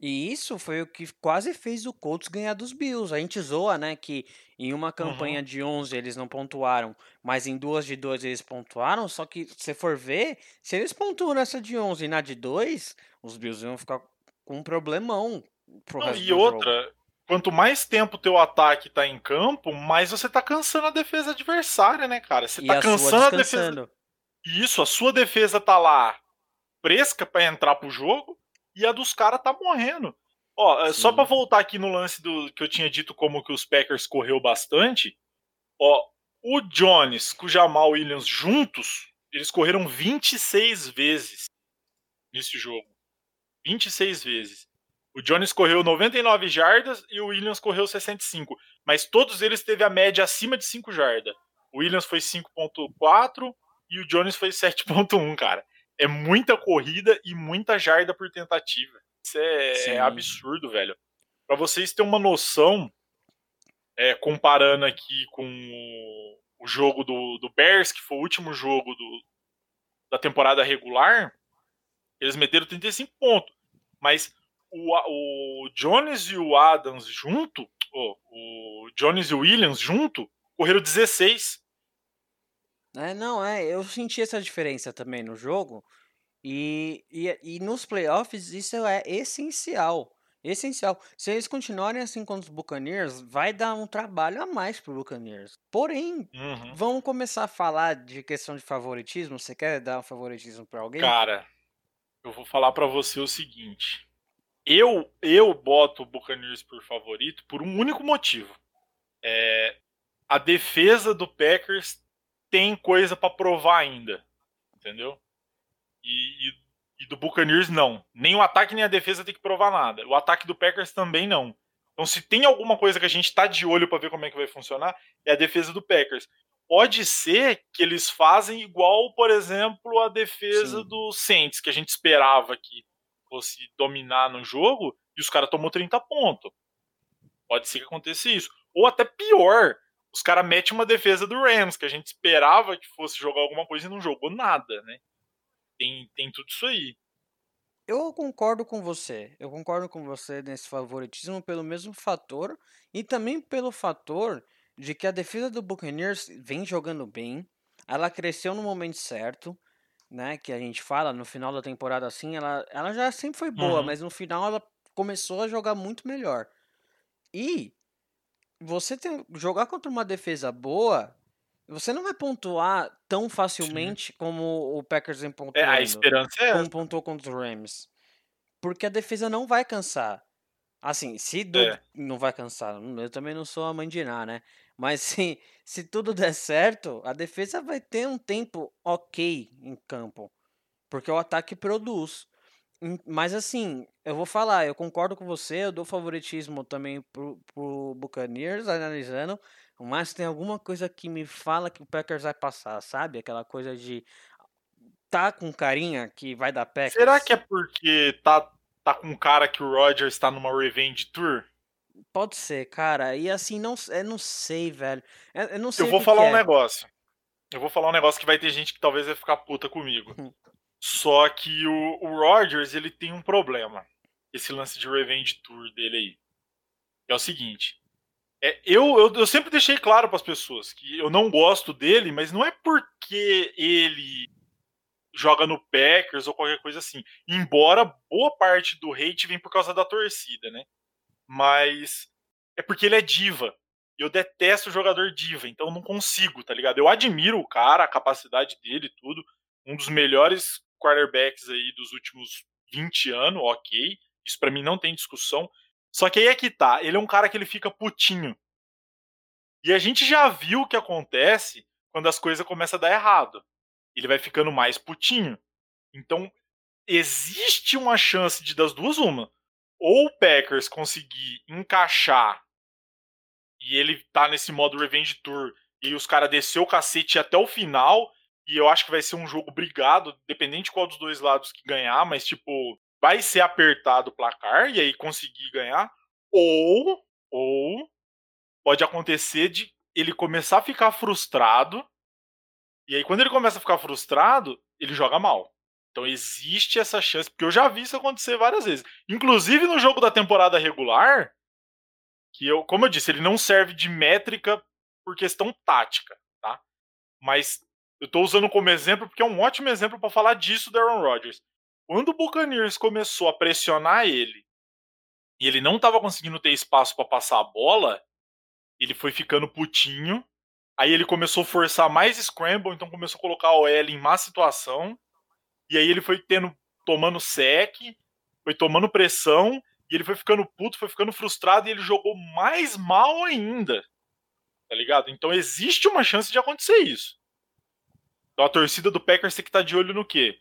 E isso foi o que quase fez o Colts ganhar dos Bills. A gente zoa, né, que em uma campanha de 11 eles não pontuaram, mas em duas de 2 eles pontuaram. Só que, se for ver, se eles pontuam nessa de 11 e na de 2, os Bills iam ficar com um problemão pro Não, e outra, jogo. quanto mais tempo teu ataque tá em campo, mais você tá cansando a defesa adversária, né, cara? Você E tá a cansando a defesa. Isso, a sua defesa tá lá fresca pra entrar pro jogo e a dos caras tá morrendo. Ó, é, só Sim. pra voltar aqui no lance do que eu tinha dito como que os Packers correu bastante, ó, o Jones com o Jamal Williams juntos, eles correram 26 vezes nesse jogo. 26 vezes. O Jones correu 99 jardas e o Williams correu 65. Mas todos eles teve a média acima de 5 jardas. O Williams foi 5.4 e o Jones foi 7.1, cara. É muita corrida e muita jarda por tentativa. Isso é, Sim. é absurdo, velho. Pra vocês terem uma noção, é, comparando aqui com o, o jogo do, do Bears, que foi o último jogo do, da temporada regular, eles meteram 35 pontos. Mas o, o Jones e o Adams junto, ó, o Jones e o Williams junto, correram 16. É, não, é, eu senti essa diferença também no jogo. E, e, e nos playoffs isso é essencial. Essencial. Se eles continuarem assim com os Buccaneers, vai dar um trabalho a mais pro Buccaneers. Porém, Uhum. vamos começar a falar de questão de favoritismo. Você quer dar um favoritismo pra alguém? Cara, eu vou falar pra você o seguinte. Eu, eu boto o Buccaneers por favorito por um único motivo. É, a defesa do Packers tem coisa pra provar ainda. Entendeu? E, e- e do Buccaneers não. Nem o ataque nem a defesa tem que provar nada. O ataque do Packers também não. Então, se tem alguma coisa que a gente tá de olho pra ver como é que vai funcionar, é a defesa do Packers. Pode ser que eles fazem igual, por exemplo, a defesa Sim. do Saints, que a gente esperava que fosse dominar no jogo, e os caras tomou 30 pontos. Pode ser que aconteça isso. Ou até pior, os caras metem uma defesa do Rams, que a gente esperava que fosse jogar alguma coisa e não jogou nada, né? Tem, tem tudo isso aí. Eu concordo com você. Eu concordo com você nesse favoritismo pelo mesmo fator e também pelo fator de que a defesa do Buccaneers vem jogando bem. Ela cresceu no momento certo, né? Que a gente fala no final da temporada assim, ela, ela já sempre foi boa, Uhum. mas no final ela começou a jogar muito melhor. E você tem, jogar contra uma defesa boa, você não vai pontuar tão facilmente como o Packers vem É, pontuando a esperança é como pontuou contra os Rams. porque a defesa não vai cansar. Assim, se do... É. não vai cansar, eu também não sou a mãe de né? Mas se, se tudo der certo, a defesa vai ter um tempo ok em campo, porque o ataque produz. Mas assim, eu vou falar, eu concordo com você, eu dou favoritismo também pro, pro Buccaneers, analisando, mas tem alguma coisa que me fala que o Packers vai passar, sabe? Aquela coisa de tá com carinha que vai dar Packers. Será que é porque tá, tá com cara que o Rodgers tá numa Revenge Tour? Pode ser, cara. E assim, não, eu não sei, velho. Eu, eu não sei Eu vou falar um é. negócio. Eu vou falar um negócio que vai ter gente que talvez vai ficar puta comigo. Hum. Só que o, o Rodgers, ele tem um problema. Esse lance de Revenge Tour dele aí. É o seguinte. É, eu, eu, eu sempre deixei claro para as pessoas que eu não gosto dele, mas não é porque ele joga no Packers ou qualquer coisa assim. Embora boa parte do hate vem por causa da torcida, né? Mas é porque ele é diva. Eu detesto jogador diva, então não consigo, tá ligado? Eu admiro o cara, a capacidade dele e tudo. Um dos melhores quarterbacks aí dos últimos 20 anos, ok. Isso pra mim não tem discussão. Só que aí é que tá, ele é um cara que ele fica putinho. E a gente já viu o que acontece quando as coisas começam a dar errado. Ele vai ficando mais putinho. Então, existe uma chance de das duas uma. Ou o Packers conseguir encaixar e ele tá nesse modo Revenge Tour e os caras desceu o cacete até o final. E eu acho que vai ser um jogo brigado, dependente de qual dos dois lados que ganhar, mas tipo, vai ser apertado o placar e aí conseguir ganhar. Ou, ou pode acontecer de ele começar a ficar frustrado. E aí, quando ele começa a ficar frustrado, ele joga mal. Então existe essa chance, porque eu já vi isso acontecer várias vezes. Inclusive no jogo da temporada regular, que eu, como eu disse, ele não serve de métrica por questão tática, tá? Mas eu tô usando como exemplo porque é um ótimo exemplo para falar disso do Aaron Rodgers. Quando o Buccaneers começou a pressionar ele e ele não tava conseguindo ter espaço para passar a bola, ele foi ficando putinho. Aí ele começou a forçar mais scramble, então começou a colocar a OL em má situação. E aí ele foi tendo tomando sec, foi tomando pressão, e ele foi ficando puto, foi ficando frustrado e ele jogou mais mal ainda. Tá ligado? Então existe uma chance de acontecer isso. Então a torcida do Packers tem que estar de olho no quê?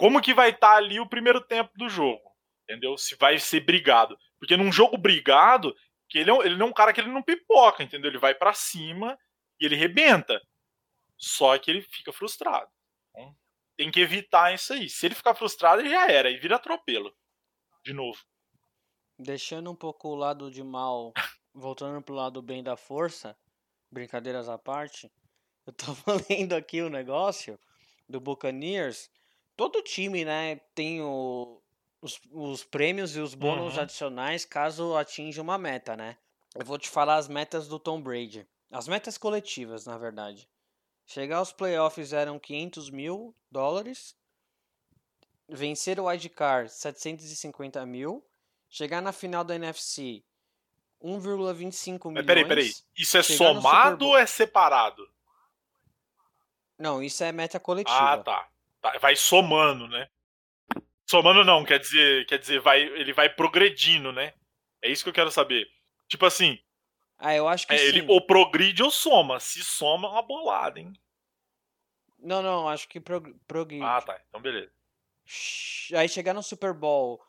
Como que vai estar ali o primeiro tempo do jogo? Entendeu? Se vai ser brigado. Porque num jogo brigado, que ele é, um, ele é um cara que ele não pipoca, entendeu? Ele vai para cima e ele rebenta. Só que ele fica frustrado. Então, tem que evitar isso aí. Se ele ficar frustrado, ele já era. E vira atropelo. De novo. Deixando um pouco o lado de mal, voltando pro lado bem da força, brincadeiras à parte, eu tava lendo aqui o negócio do Buccaneers. Todo time, né, tem o, os, os prêmios e os bônus Uhum. adicionais caso atinja uma meta, né? Eu vou te falar as metas do Tom Brady. As metas coletivas, na verdade. Chegar aos playoffs eram 500 mil dólares. Vencer o wildcard, 750 mil. Chegar na final da NFC, 1,25 Mas milhões. peraí, peraí. Isso é somado ou é separado? Não, isso é meta coletiva. Ah, tá. Vai somando, né? Somando não, quer dizer, quer dizer, vai, ele vai progredindo, né? É isso que eu quero saber. Tipo assim, Ah, eu acho que é, sim. ele ou progride ou soma. Se soma, é uma bolada, hein? Não, não, acho que prog... progride. Ah, tá. Então beleza. Aí chegar no Super Bowl,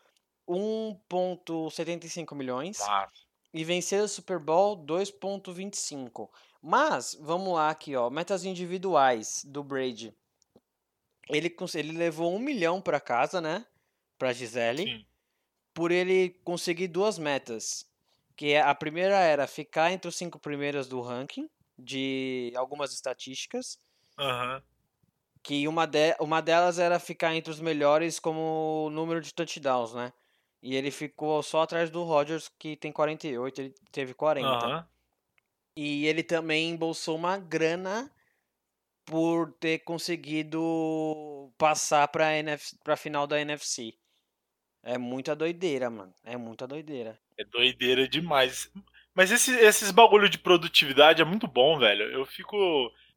1,75 milhões. Massa. E vencer o Super Bowl, 2,25. Mas, vamos lá aqui, ó. Metas individuais do Brady. Ele, ele levou um milhão pra casa, né? Pra Gisele. Sim. Por ele conseguir duas metas. Que é, a primeira era ficar entre os cinco primeiros do ranking. De algumas estatísticas. Aham. Que uma, de, uma delas era ficar entre os melhores como número de touchdowns, né? E ele ficou só atrás do Rodgers, que tem 48, ele teve 40. Aham. E ele também embolsou uma grana por ter conseguido passar pra, NF, pra final da NFC. É muita doideira, mano. É muita doideira. É doideira demais. Mas esse- esses bagulho de produtividade é muito bom, velho. Eu fico.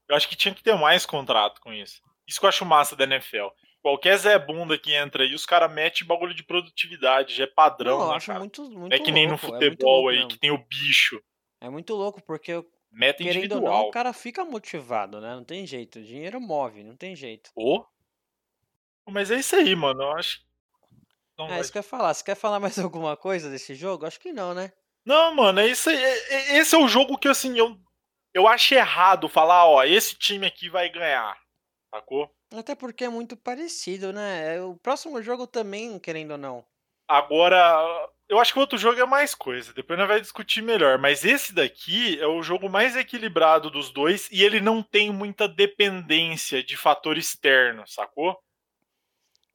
Eu acho que tinha que ter mais contrato com isso. Isso que eu acho massa da NFL. Qualquer Zé Bunda que entra aí, os caras metem bagulho de produtividade, já é padrão, Não, eu né, acho cara? muito, muito Não é que nem no louco, é muito futebol louco aí, mesmo. que tem o bicho. É muito louco, porque Meta querendo ou não, individual. o cara fica motivado, né? Não tem jeito. O dinheiro move, não tem jeito. Ô. Mas é isso aí, mano. Eu acho. Não, É vai- isso que eu ia falar. Você quer falar mais alguma coisa desse jogo? Acho que não, né? não, mano, é isso aí. É- é- Esse é o jogo que, assim, eu, eu acho errado falar, ó, esse time aqui vai ganhar. Sacou? Até porque é muito parecido, né? É, O próximo jogo também, querendo ou não. Agora, eu acho que o outro jogo é mais coisa. Depois nós vai discutir melhor. Mas esse daqui é o jogo mais equilibrado dos dois e ele não tem muita dependência de fator externo, sacou?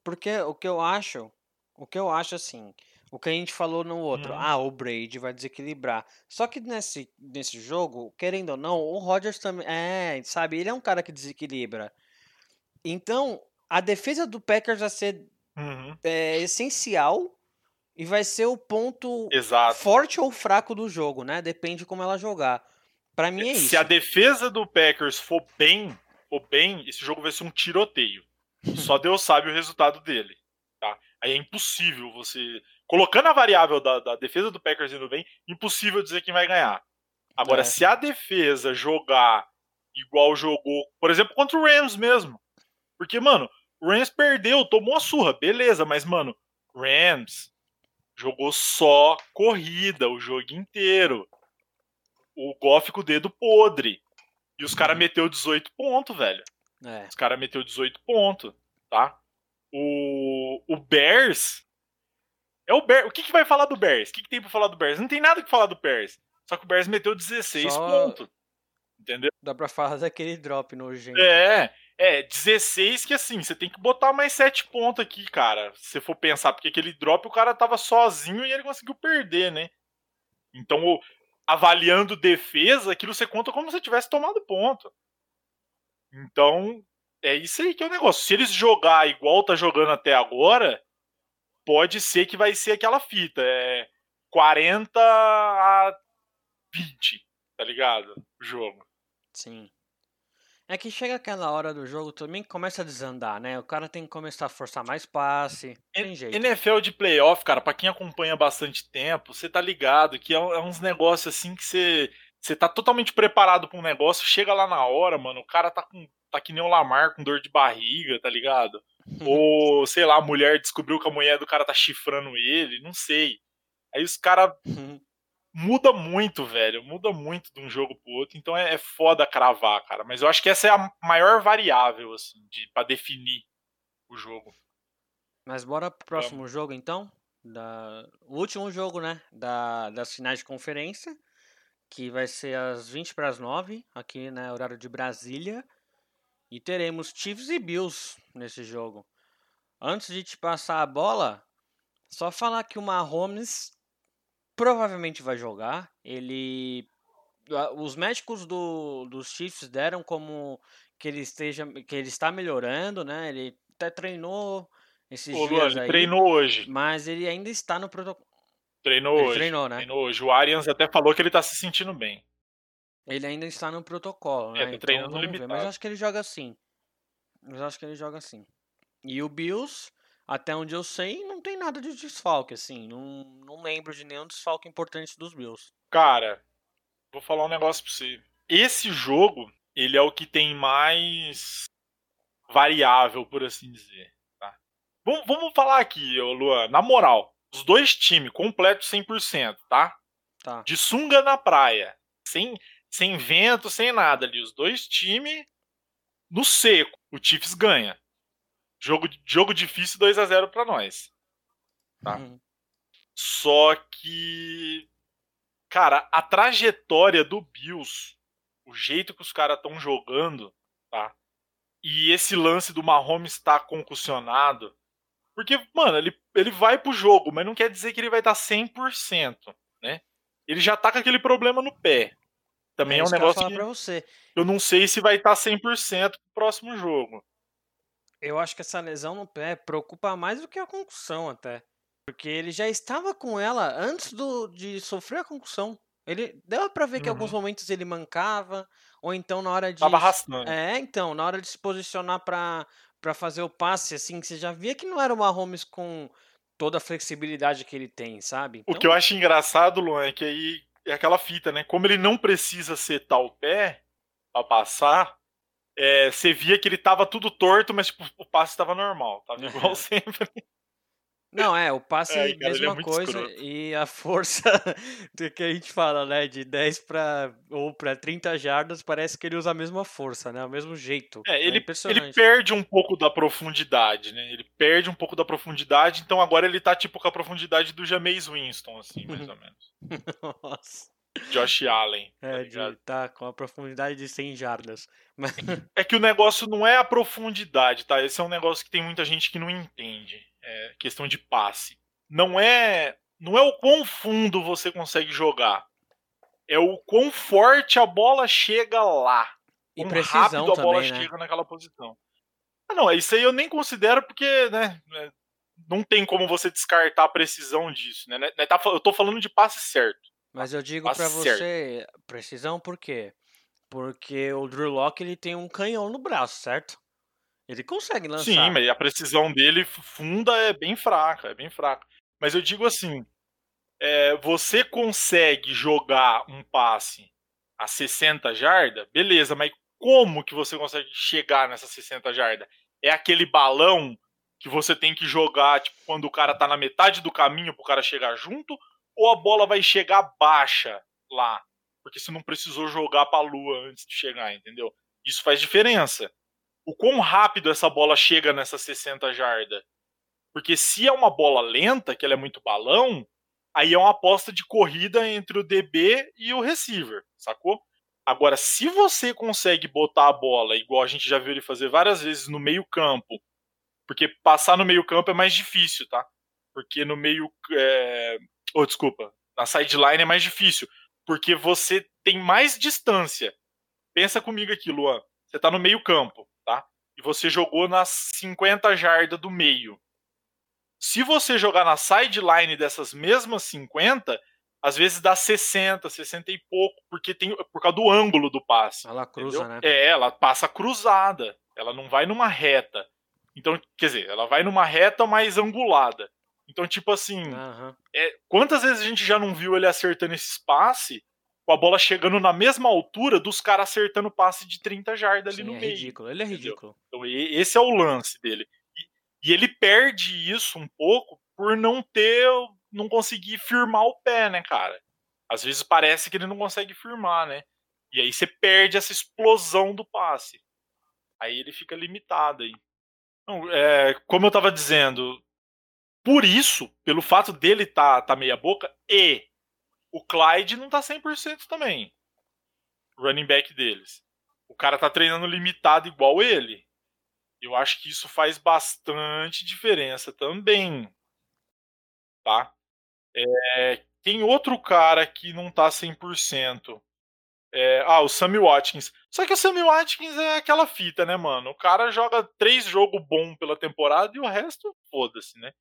Porque o que eu acho, o que eu acho assim, o que a gente falou no outro, Uhum. ah, o Brady vai desequilibrar. Só que nesse, nesse jogo, querendo ou não, o Rodgers também, é, sabe, ele é um cara que desequilibra. Então, a defesa do Packers vai ser Uhum. é, essencial e vai ser o ponto Exato. forte ou fraco do jogo, né? Depende como ela jogar. Pra mim é isso. Se a defesa do Packers for bem, for bem, esse jogo vai ser um tiroteio. Só Deus sabe o resultado dele. Tá? Aí é impossível você. Colocando a variável da, da defesa do Packers indo bem, impossível dizer quem vai ganhar. Agora, É. se a defesa jogar igual jogou, por exemplo, contra o Rams mesmo. Porque, mano, o Rams perdeu, tomou a surra, beleza, mas, mano, Rams jogou só corrida o jogo inteiro. O Goff com o dedo podre. E os caras meteu 18 pontos, velho. É. Os caras meteu 18 pontos, tá? O, o Bears. É o Bears. O que, que vai falar do Bears? O que, que tem pra falar do Bears? Não tem nada que falar do Bears. Só que o Bears meteu 16 Só- pontos. Entendeu? Dá pra falar daquele drop nojento. É, é, 16 que assim, você tem que botar mais 7 pontos aqui, cara. Se você for pensar, porque aquele drop o cara tava sozinho e ele conseguiu perder, né? Então, avaliando defesa, aquilo você conta como se tivesse tomado ponto. Então, é isso aí que é o negócio. Se eles jogar igual tá jogando até agora, pode ser que vai ser aquela fita. É 40 a 20, tá ligado? O jogo. Sim. É que chega aquela hora do jogo também que começa a desandar, né? O cara tem que começar a forçar mais passe. Tem jeito. NFL de playoff, cara, pra quem acompanha bastante tempo, você tá ligado que é, é uns negócios assim que você, você tá totalmente preparado pra um negócio, chega lá na hora, mano, o cara tá com tá que nem o Lamar com dor de barriga, tá ligado? Ou, sei lá, a mulher descobriu que a mulher do cara tá chifrando ele, não sei. Aí os caras muda muito, velho, muda muito de um jogo pro outro, então é, é foda cravar, cara. Mas eu acho que essa é a maior variável, assim, de, pra definir o jogo. Mas bora pro próximo jogo então. Da... O último jogo, né? Da... Das finais de conferência. Que vai ser às 20 para as 9, aqui, né? Horário de Brasília. E teremos Chiefs e Bills nesse jogo. Antes de te passar a bola, só falar que o Mahomes provavelmente vai jogar. Ele. Os médicos do, dos Chiefs deram como que ele esteja. que ele está melhorando, né? Ele até treinou esses Ô, dias aí. treinou hoje. Mas ele ainda está no protocolo. Treinou Ele hoje. treinou, né? Treinou hoje. O Arians até falou que ele tá se sentindo bem. Ele ainda está no protocolo, É, né? tá treinando vamos ver. Mas limitado. acho que ele joga assim. Mas acho que ele joga assim. E o Bills, até onde eu sei, não tem nada de desfalque, assim. Não, não lembro de nenhum desfalque importante dos Bills. Cara, vou falar um negócio pra você. Esse jogo, ele é o que tem mais variável, por assim dizer. Tá? Vamos, vamos falar aqui, ô Luan, na moral. Os dois times completos 100%, tá? Tá. De sunga na praia. Sem, sem vento, sem nada ali. Os dois times no seco. O Chiefs ganha. Jogo, jogo difícil 2 a 0 pra nós. Tá. Uhum. Só que. Cara, a trajetória do Bills, o jeito que os caras estão jogando, tá? E esse lance do Mahomes estar concussionado. Porque, mano, ele, ele vai pro jogo, mas não quer dizer que ele vai estar 100%, né? Ele já tá com aquele problema no pé. Também é, um que eu ia negócio que pra você. eu não sei se vai estar 100% pro próximo jogo. Eu acho que essa lesão no pé preocupa mais do que a concussão, até. Porque ele já estava com ela antes do, de sofrer a concussão. Ele deu pra ver que em alguns Uhum. momentos ele mancava, ou então na hora de Tava arrastando. É, então, na hora de se posicionar pra, para fazer o passe, assim, que você já via que não era o Mahomes com toda a flexibilidade que ele tem, sabe? Então... O que eu acho engraçado, Luan, é que aí é aquela fita, né? Como ele não precisa setar o pé pra passar, é, você via que ele tava tudo torto, mas tipo, o passe tava normal, tava igual sempre. Não, é, o passe é, cara, mesma é coisa escroto. e a força do que a gente fala, né, de 10 para ou para 30 jardas, parece que ele usa a mesma força, né, o mesmo jeito. É, ele, é ele perde um pouco da profundidade, né? Ele perde um pouco da profundidade, então agora ele tá tipo com a profundidade do Jameis Winston assim, mais ou menos. Nossa. Josh Allen. Tá é, de, tá com a profundidade de 100 jardas. Mas... É que o negócio não é a profundidade, tá? Esse é um negócio que tem muita gente que não entende. É questão de passe. Não é, não é o quão fundo você consegue jogar. É o quão forte a bola chega lá. E quão rápido a bola também, né? chega naquela posição. Ah, não, isso aí eu nem considero porque, né, é, não tem como você descartar a precisão disso, né? né tá eu tô falando de passe certo. Mas eu digo para você, precisão por quê? Porque o Drew Locke ele tem um canhão no braço, certo? Ele consegue lançar. Sim, mas a precisão dele funda é bem fraca, é bem fraca. Mas eu digo assim, é, você consegue jogar um passe a 60 jardas, beleza, mas como que você consegue chegar nessa 60 jardas? É aquele balão que você tem que jogar tipo, quando o cara tá na metade do caminho pro cara chegar junto? Ou a bola vai chegar baixa lá, porque você não precisou jogar para a lua antes de chegar, entendeu? Isso faz diferença. O quão rápido essa bola chega nessa 60 jarda? Porque se é uma bola lenta, que ela é muito balão, aí é uma aposta de corrida entre o DB e o receiver, sacou? Agora, se você consegue botar a bola, igual a gente já viu ele fazer várias vezes no meio-campo, porque passar no meio-campo é mais difícil, tá? Porque no meio. É, Oh, desculpa. Na sideline é mais difícil. Porque você tem mais distância. Pensa comigo aqui, Luan. Você tá no meio-campo, tá? E você jogou nas 50 jardas do meio. Se você jogar na sideline dessas mesmas 50, às vezes dá 60, 60 e pouco, porque tem por causa do ângulo do passe. Ela cruza, entendeu? né? É, ela passa cruzada. Ela não vai numa reta. Então, quer dizer, ela vai numa reta mais angulada. Então, tipo assim, uhum. é, quantas vezes a gente já não viu ele acertando esse passe com a bola chegando na mesma altura dos caras acertando passe de 30 jardas ali no é meio. ridículo, ele é ridículo. Então, esse é o lance dele. E, e, ele perde isso um pouco por não ter, não conseguir firmar o pé, né, cara? Às vezes parece que ele não consegue firmar, né? E aí você perde essa explosão do passe. Aí ele fica limitado aí. Então, é, como eu tava dizendo, por isso, pelo fato dele tá, tá meia boca, e o Clyde não tá 100% também. Running back deles. O cara tá treinando limitado igual ele. Eu acho que isso faz bastante diferença também. Tá? É, tem outro cara que não tá 100%. É, ah, o Sammy Watkins. Só que o Sammy Watkins é aquela fita, né, mano? O cara joga três jogos bons pela temporada e o resto, foda-se, né?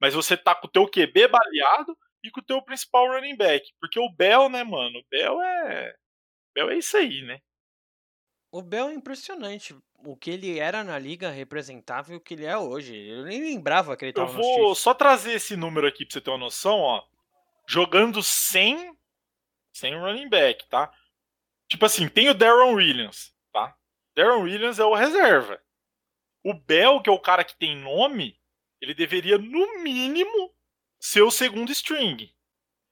Mas você tá com o teu QB baleado e com o teu principal running back. Porque o Bell, né, mano? O Bell é. Bell é isso aí, né? O Bell é impressionante. O que ele era na liga representava e o que ele é hoje. Eu nem lembrava que ele tava Eu vou só trazer esse número aqui pra você ter uma noção, ó. Jogando sem. Sem running back, tá? Tipo assim, tem o Darren Williams, tá? Darren Williams é o reserva. O Bell, que é o cara que tem nome, ele deveria, no mínimo, ser o segundo string,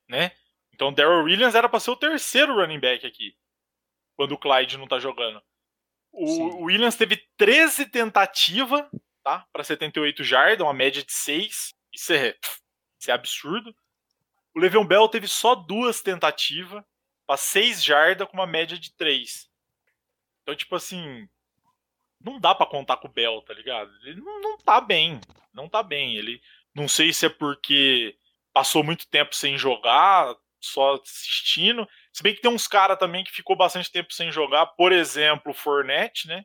né? Então, Daryl Williams era para ser o terceiro running back aqui, quando o Clyde não tá jogando. O Williams teve 13 tentativas, tá? Para 78 jardas, uma média de 6. Isso é, isso é absurdo. O Le'Veon Bell teve só duas tentativas para 6 jardas com uma média de 3. Então, tipo assim, não dá para contar com o Bell, tá ligado? Ele não, não tá bem não tá bem. Ele não sei se é porque passou muito tempo sem jogar, só assistindo. Se bem que tem uns caras também que ficou bastante tempo sem jogar, por exemplo, o Fornette, né?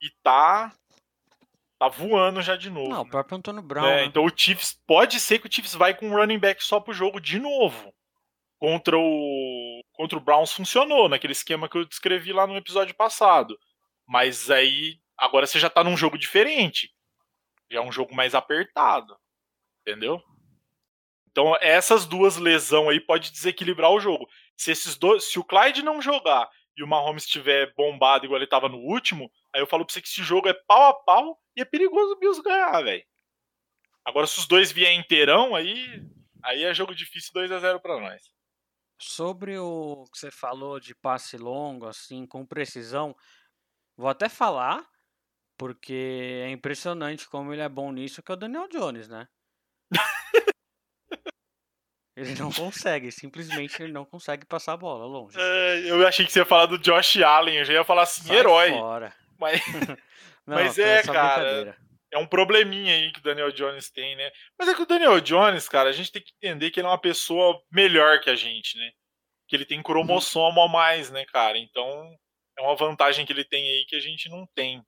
E tá tá voando já de novo. Não, né? o próprio Antônio Brown. É, né? Então o Chiefs pode ser que o Chiefs vai com um running back só pro jogo de novo. Contra o contra o Browns funcionou naquele esquema que eu descrevi lá no episódio passado. Mas aí Agora você já tá num jogo diferente. Já é um jogo mais apertado. Entendeu? Então, essas duas lesões aí pode desequilibrar o jogo. Se esses dois, se o Clyde não jogar e o Mahomes estiver bombado igual ele tava no último, aí eu falo pra você que esse jogo é pau a pau e é perigoso o Bills ganhar, velho. Agora, se os dois vierem inteirão, aí, aí é jogo difícil 2 a 0 para nós. Sobre o que você falou de passe longo, assim, com precisão, vou até falar, porque é impressionante como ele é bom nisso, que é o Daniel Jones, né? ele não consegue, simplesmente ele não consegue passar a bola longe. É, eu achei que você ia falar do Josh Allen, eu já ia falar assim, Sai herói. Fora. Mas, Não, Mas é, cara. é um probleminha aí que o Daniel Jones tem, né? Mas é que o Daniel Jones, cara, a gente tem que entender que ele é uma pessoa melhor que a gente, né? Que ele tem cromossomo a mais, né, cara? Então, é uma vantagem que ele tem aí que a gente não tem.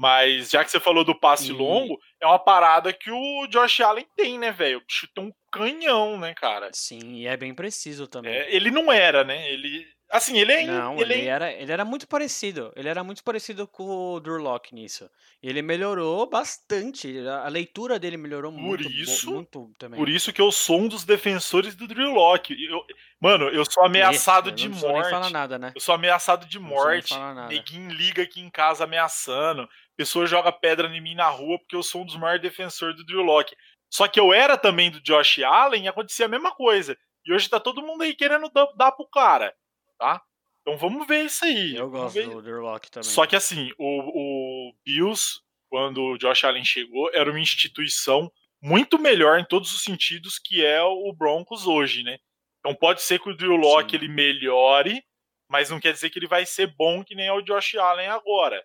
Mas já que você falou do passe E- longo, é uma parada que o Josh Allen tem, né, velho? Tem um canhão, né, cara? Sim, e é bem preciso também. É, ele não era, né? Ele. Assim, ele é. Não, ele ele, é era, ele era muito parecido. Ele era muito parecido com o Durlock nisso. Ele melhorou bastante. A leitura dele melhorou muito. bo- isso- muito também. Por isso que eu sou um dos defensores do Drew Locke. Eu, mano, eu sou ameaçado Esse, de eu não preciso nem falar morte. nada, né? Eu sou ameaçado de Não morte. Neguinho liga aqui em casa ameaçando. Pessoa joga pedra em mim na rua porque eu sou um dos maiores defensores do Drew Locke. Só que eu era também do Josh Allen e acontecia a mesma coisa. E hoje tá todo mundo aí querendo dar, dar pro cara, tá? Então vamos ver isso aí. Eu vamos gosto ver. do Durlock também. Só que assim, o, o Bills, quando o Josh Allen chegou, era uma instituição muito melhor em todos os sentidos que é o Broncos hoje, né? Então pode ser que o Drew Locke Sim. ele melhore, mas não quer dizer que ele vai ser bom que nem é o Josh Allen agora.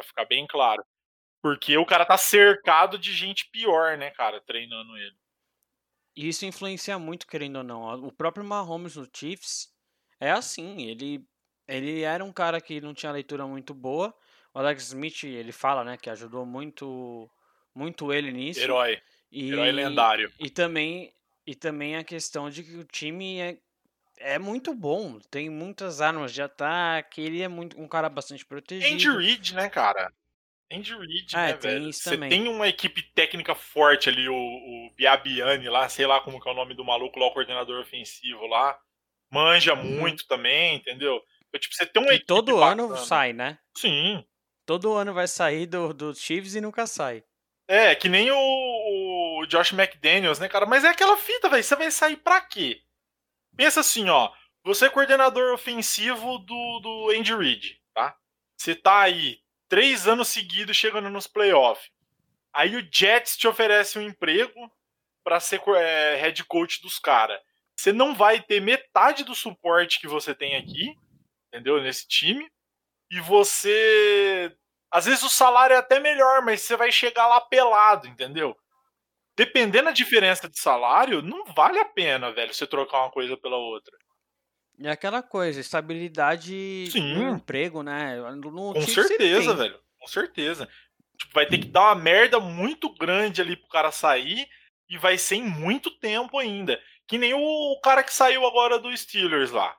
Pra ficar bem claro. Porque o cara tá cercado de gente pior, né, cara, treinando ele. E isso influencia muito, querendo ou não. O próprio Mahomes no Chiefs é assim. Ele, ele era um cara que não tinha leitura muito boa. O Alex Smith, ele fala, né, que ajudou muito, muito ele nisso. Herói. E, Herói lendário. E também, e também a questão de que o time é, é muito bom. Tem muitas armas de ataque. Ele é muito, um cara bastante protegido. Andy Reid, né, cara? Andy Reid, Ah, né, tem velho? isso Você também. tem uma equipe técnica forte ali, o, o Biabiani lá, sei lá como que é o nome do maluco lá, o coordenador ofensivo lá. Manja muito também, entendeu? Então, tipo, você tem uma E equipe todo ano bacana. sai, né? Sim. Todo ano vai sair do, do Chiefs e nunca sai. É, que nem o, o Josh McDaniels, né, cara? Mas é aquela fita, velho. Você vai sair pra quê? Pensa assim, ó. Você é coordenador ofensivo do, do Andy Reid, tá? Você tá aí três anos seguidos chegando nos playoffs. Aí o Jets te oferece um emprego pra ser é, head coach dos caras. Você não vai ter metade do suporte que você tem aqui, entendeu? Nesse time. E você às vezes o salário é até melhor, mas você vai chegar lá pelado, entendeu? Dependendo da diferença de salário, não vale a pena, velho, você trocar uma coisa pela outra. E aquela coisa, estabilidade Sim. no emprego, né? No Com certeza, velho. Com certeza. Tipo, vai ter que dar uma merda muito grande ali pro cara sair e vai ser em muito tempo ainda. Que nem o cara que saiu agora do Steelers lá.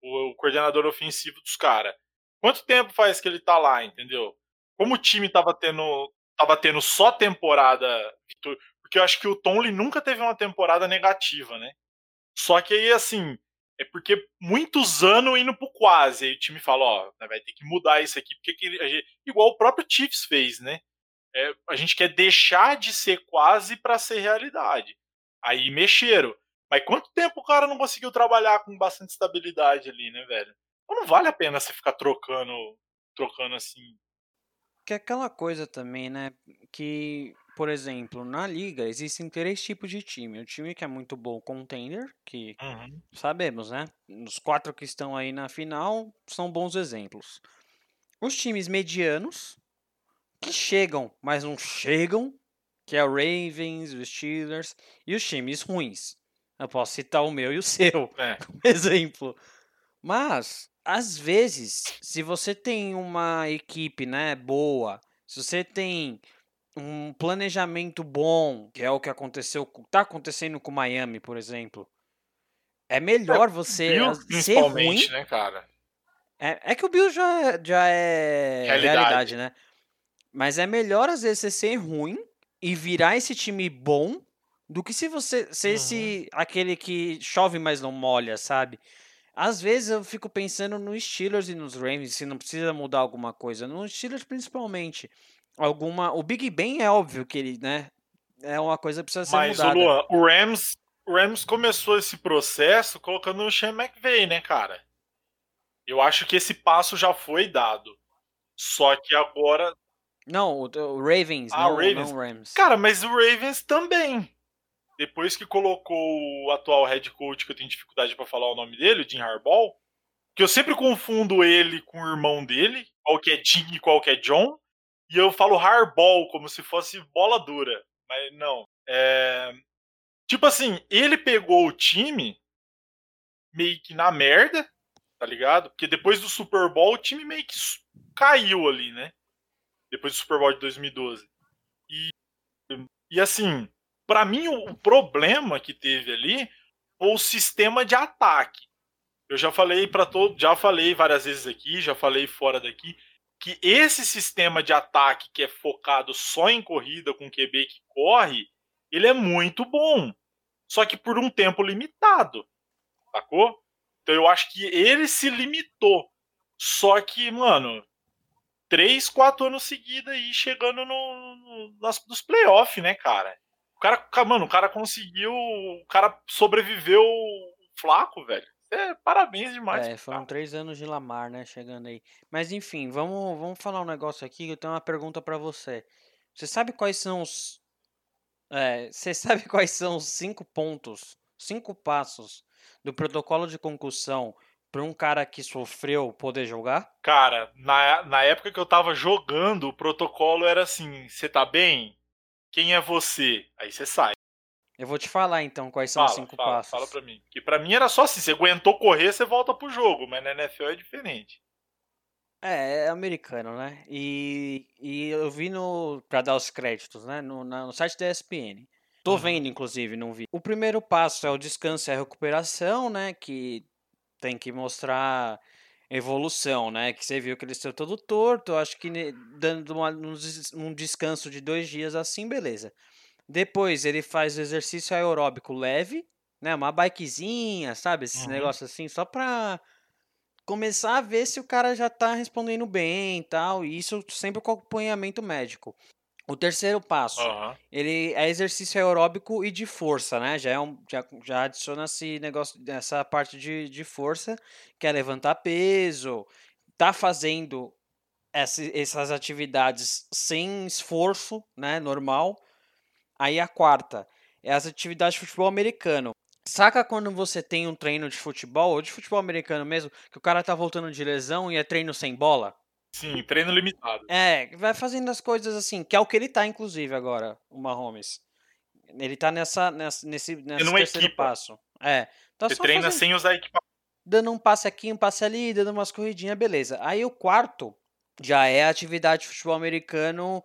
O, o coordenador ofensivo dos caras. Quanto tempo faz que ele tá lá, entendeu? Como o time tava tendo, tava tendo só temporada. Porque eu acho que o Tomlin nunca teve uma temporada negativa, né? Só que aí, assim, é porque muitos anos indo pro quase. Aí o time fala, ó, né, vai ter que mudar isso aqui, porque que igual o próprio Chiefs fez, né? É, a gente quer deixar de ser quase para ser realidade. Aí mexeram. Mas quanto tempo o cara não conseguiu trabalhar com bastante estabilidade ali, né, velho? Então não vale a pena você ficar trocando, trocando assim. Que é aquela coisa também, né? Que, por exemplo, na liga existem três tipos de time. O time que é muito bom, contender, que Uhum. sabemos, né? Os quatro que estão aí na final são bons exemplos. Os times medianos, que chegam, mas não chegam, que é o Ravens, os Steelers, e os times ruins. Eu posso citar o meu e o seu É. como exemplo. Mas, às vezes, se você tem uma equipe, né, boa, se você tem um planejamento bom, que é o que aconteceu, tá acontecendo com Miami, por exemplo, é melhor você Bills, as- ser ruim principalmente, né, cara? É, é que o Bills já, já é Realidade. realidade. né? Mas é melhor às vezes você ser ruim e virar esse time bom do que se você ser esse aquele que chove mas não molha, sabe? Às vezes eu fico pensando nos Steelers e nos Ravens, se não precisa mudar alguma coisa. Nos Steelers principalmente. Alguma, o Big Ben é óbvio que ele, né, é uma coisa que precisa ser Mas, mudada. Luan, o Rams, o Rams começou esse processo colocando o Sean McVay, né, cara? Eu acho que esse passo já foi dado. Só que agora. Não, o, Ravens, Ah, não, o Ravens. não Rams. Cara, mas o Ravens também. Depois que colocou o atual head coach, que eu tenho dificuldade pra falar o nome dele, o Jim Harbaugh, que eu sempre confundo ele com o irmão dele, qual que é Jim e qual que é John, e eu falo Harbaugh como se fosse bola dura, mas não. É... Tipo assim, ele pegou o time meio que na merda, tá ligado? Porque depois do Super Bowl o time meio que caiu ali, né? Depois do Super Bowl de 2012. E, e assim, pra mim o, o problema que teve ali foi o sistema de ataque. Eu já falei para todo, já falei várias vezes aqui, já falei fora daqui que esse sistema de ataque que é focado só em corrida com QB que corre, ele é muito bom. Só que por um tempo limitado. Sacou? Então eu acho que ele se limitou. Só que, mano, três, quatro anos seguidos aí, chegando no, no, nas, nos playoffs, né, cara? O cara, ca- mano, o cara conseguiu. O cara sobreviveu flaco, velho. É, parabéns demais. É, foram cara. três anos de Lamar, né? Chegando aí. Mas enfim, vamos, vamos falar um negócio aqui. Eu tenho uma pergunta pra você. Você sabe quais são os. É, você sabe quais são os cinco pontos, cinco passos do protocolo de concussão para um cara que sofreu poder jogar? Cara, na, na época que eu tava jogando, o protocolo era assim: você tá bem? Quem é você? Aí você sai. Eu vou te falar então quais são os Fala, cinco fala, passos. fala pra mim. Que pra mim era só assim: você aguentou correr, você volta pro jogo. Mas na NFL é diferente. É, é americano, né? E, e eu vi no. Pra dar os créditos, né? No, no site da ESPN. Tô Uhum. vendo, inclusive, não vi. O primeiro passo é o descanso e a recuperação, né? Que tem que mostrar evolução, né? Que você viu que ele estão todo torto. Acho que dando uma- um um descanso de dois dias assim, beleza. Depois ele faz o exercício aeróbico leve, né? Uma bikezinha, sabe? Esse Uhum. negócio assim, só pra começar a ver se o cara já tá respondendo bem e tal. E isso sempre com acompanhamento médico. O terceiro passo, Aham. ele é exercício aeróbico e de força, né? Já, é um, já, já adiciona esse negócio, essa parte de, de força, que é levantar peso, tá fazendo essa- essas atividades sem esforço, né? Normal. Aí a quarta é as atividades de futebol americano. Saca quando você tem um treino de futebol, ou de futebol americano mesmo, que o cara tá voltando de lesão e é treino sem bola? Sim, treino limitado. É, vai fazendo as coisas assim, que é o que ele tá, inclusive, agora, o Mahomes. Ele tá nessa, nessa nesse, nesse terceiro equipa. passo. É. Tá Você treina fazendo- sem usar equipamento. dando um passe aqui, um passe ali, dando umas corridinhas, beleza. Aí o quarto já é a atividade de futebol americano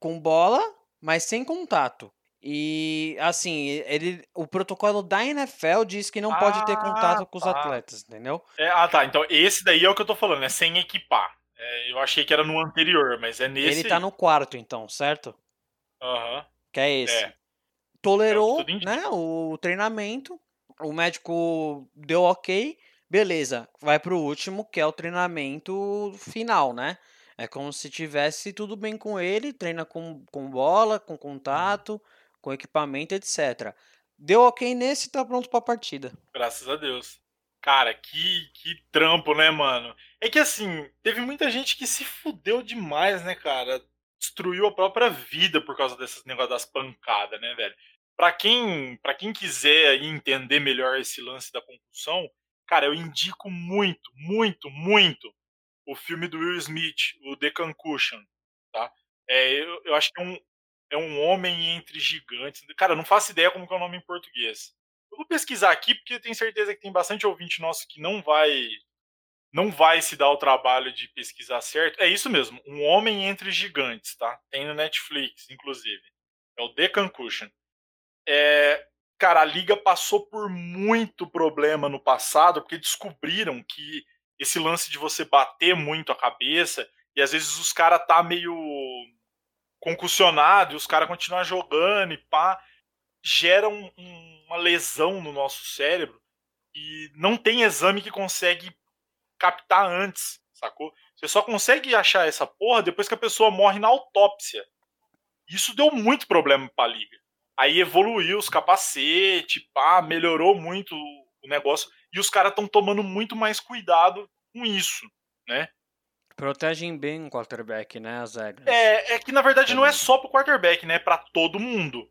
com bola, mas sem contato. E assim, ele, o protocolo da NFL diz que não pode ter Ah, contato com os tá. atletas, entendeu? É, ah, tá. Então esse daí é o que eu tô falando, é sem equipar. É, eu achei que era no anterior, mas é nesse. ele tá no quarto, então, certo? Aham. Que é esse. É. Tolerou, tudo indica. né, o treinamento, o médico deu ok, beleza, vai pro último, que é o treinamento final, né? É como se tivesse tudo bem com ele, treina com, com bola, com contato, com equipamento, etc. Deu ok nesse, tá pronto pra partida. Graças a Deus. Cara, que, que trampo, né, mano? É que assim, teve muita gente que se fudeu demais, né, cara? Destruiu a própria vida por causa desses negócios das pancadas, né, velho? Pra quem, pra quem quiser entender melhor esse lance da concussão, cara, eu indico muito, muito, muito o filme do Will Smith, o The Concussion, tá? É, eu, eu acho que é um, é um homem entre gigantes. Cara, não faço ideia como é o nome em português. Eu vou pesquisar aqui porque eu tenho certeza que tem bastante ouvinte nosso que não vai não vai se dar o trabalho de pesquisar certo. É isso mesmo, um homem entre gigantes, tá? Tem no Netflix, inclusive. É o The Concussion. É, cara, a liga passou por muito problema no passado porque descobriram que esse lance de você bater muito a cabeça e às vezes os caras tá meio concussionado e os caras continuam jogando e pá, gera um, um, uma lesão no nosso cérebro e não tem exame que consegue captar antes, sacou? Você só consegue achar essa porra depois que a pessoa morre na autópsia. Isso deu muito problema pra liga. Aí evoluiu os capacetes, pá, melhorou muito o negócio e os caras estão tomando muito mais cuidado com isso, né? Protegem bem o quarterback, né, as regras. É, é que na verdade não é só pro quarterback, né? É pra todo mundo.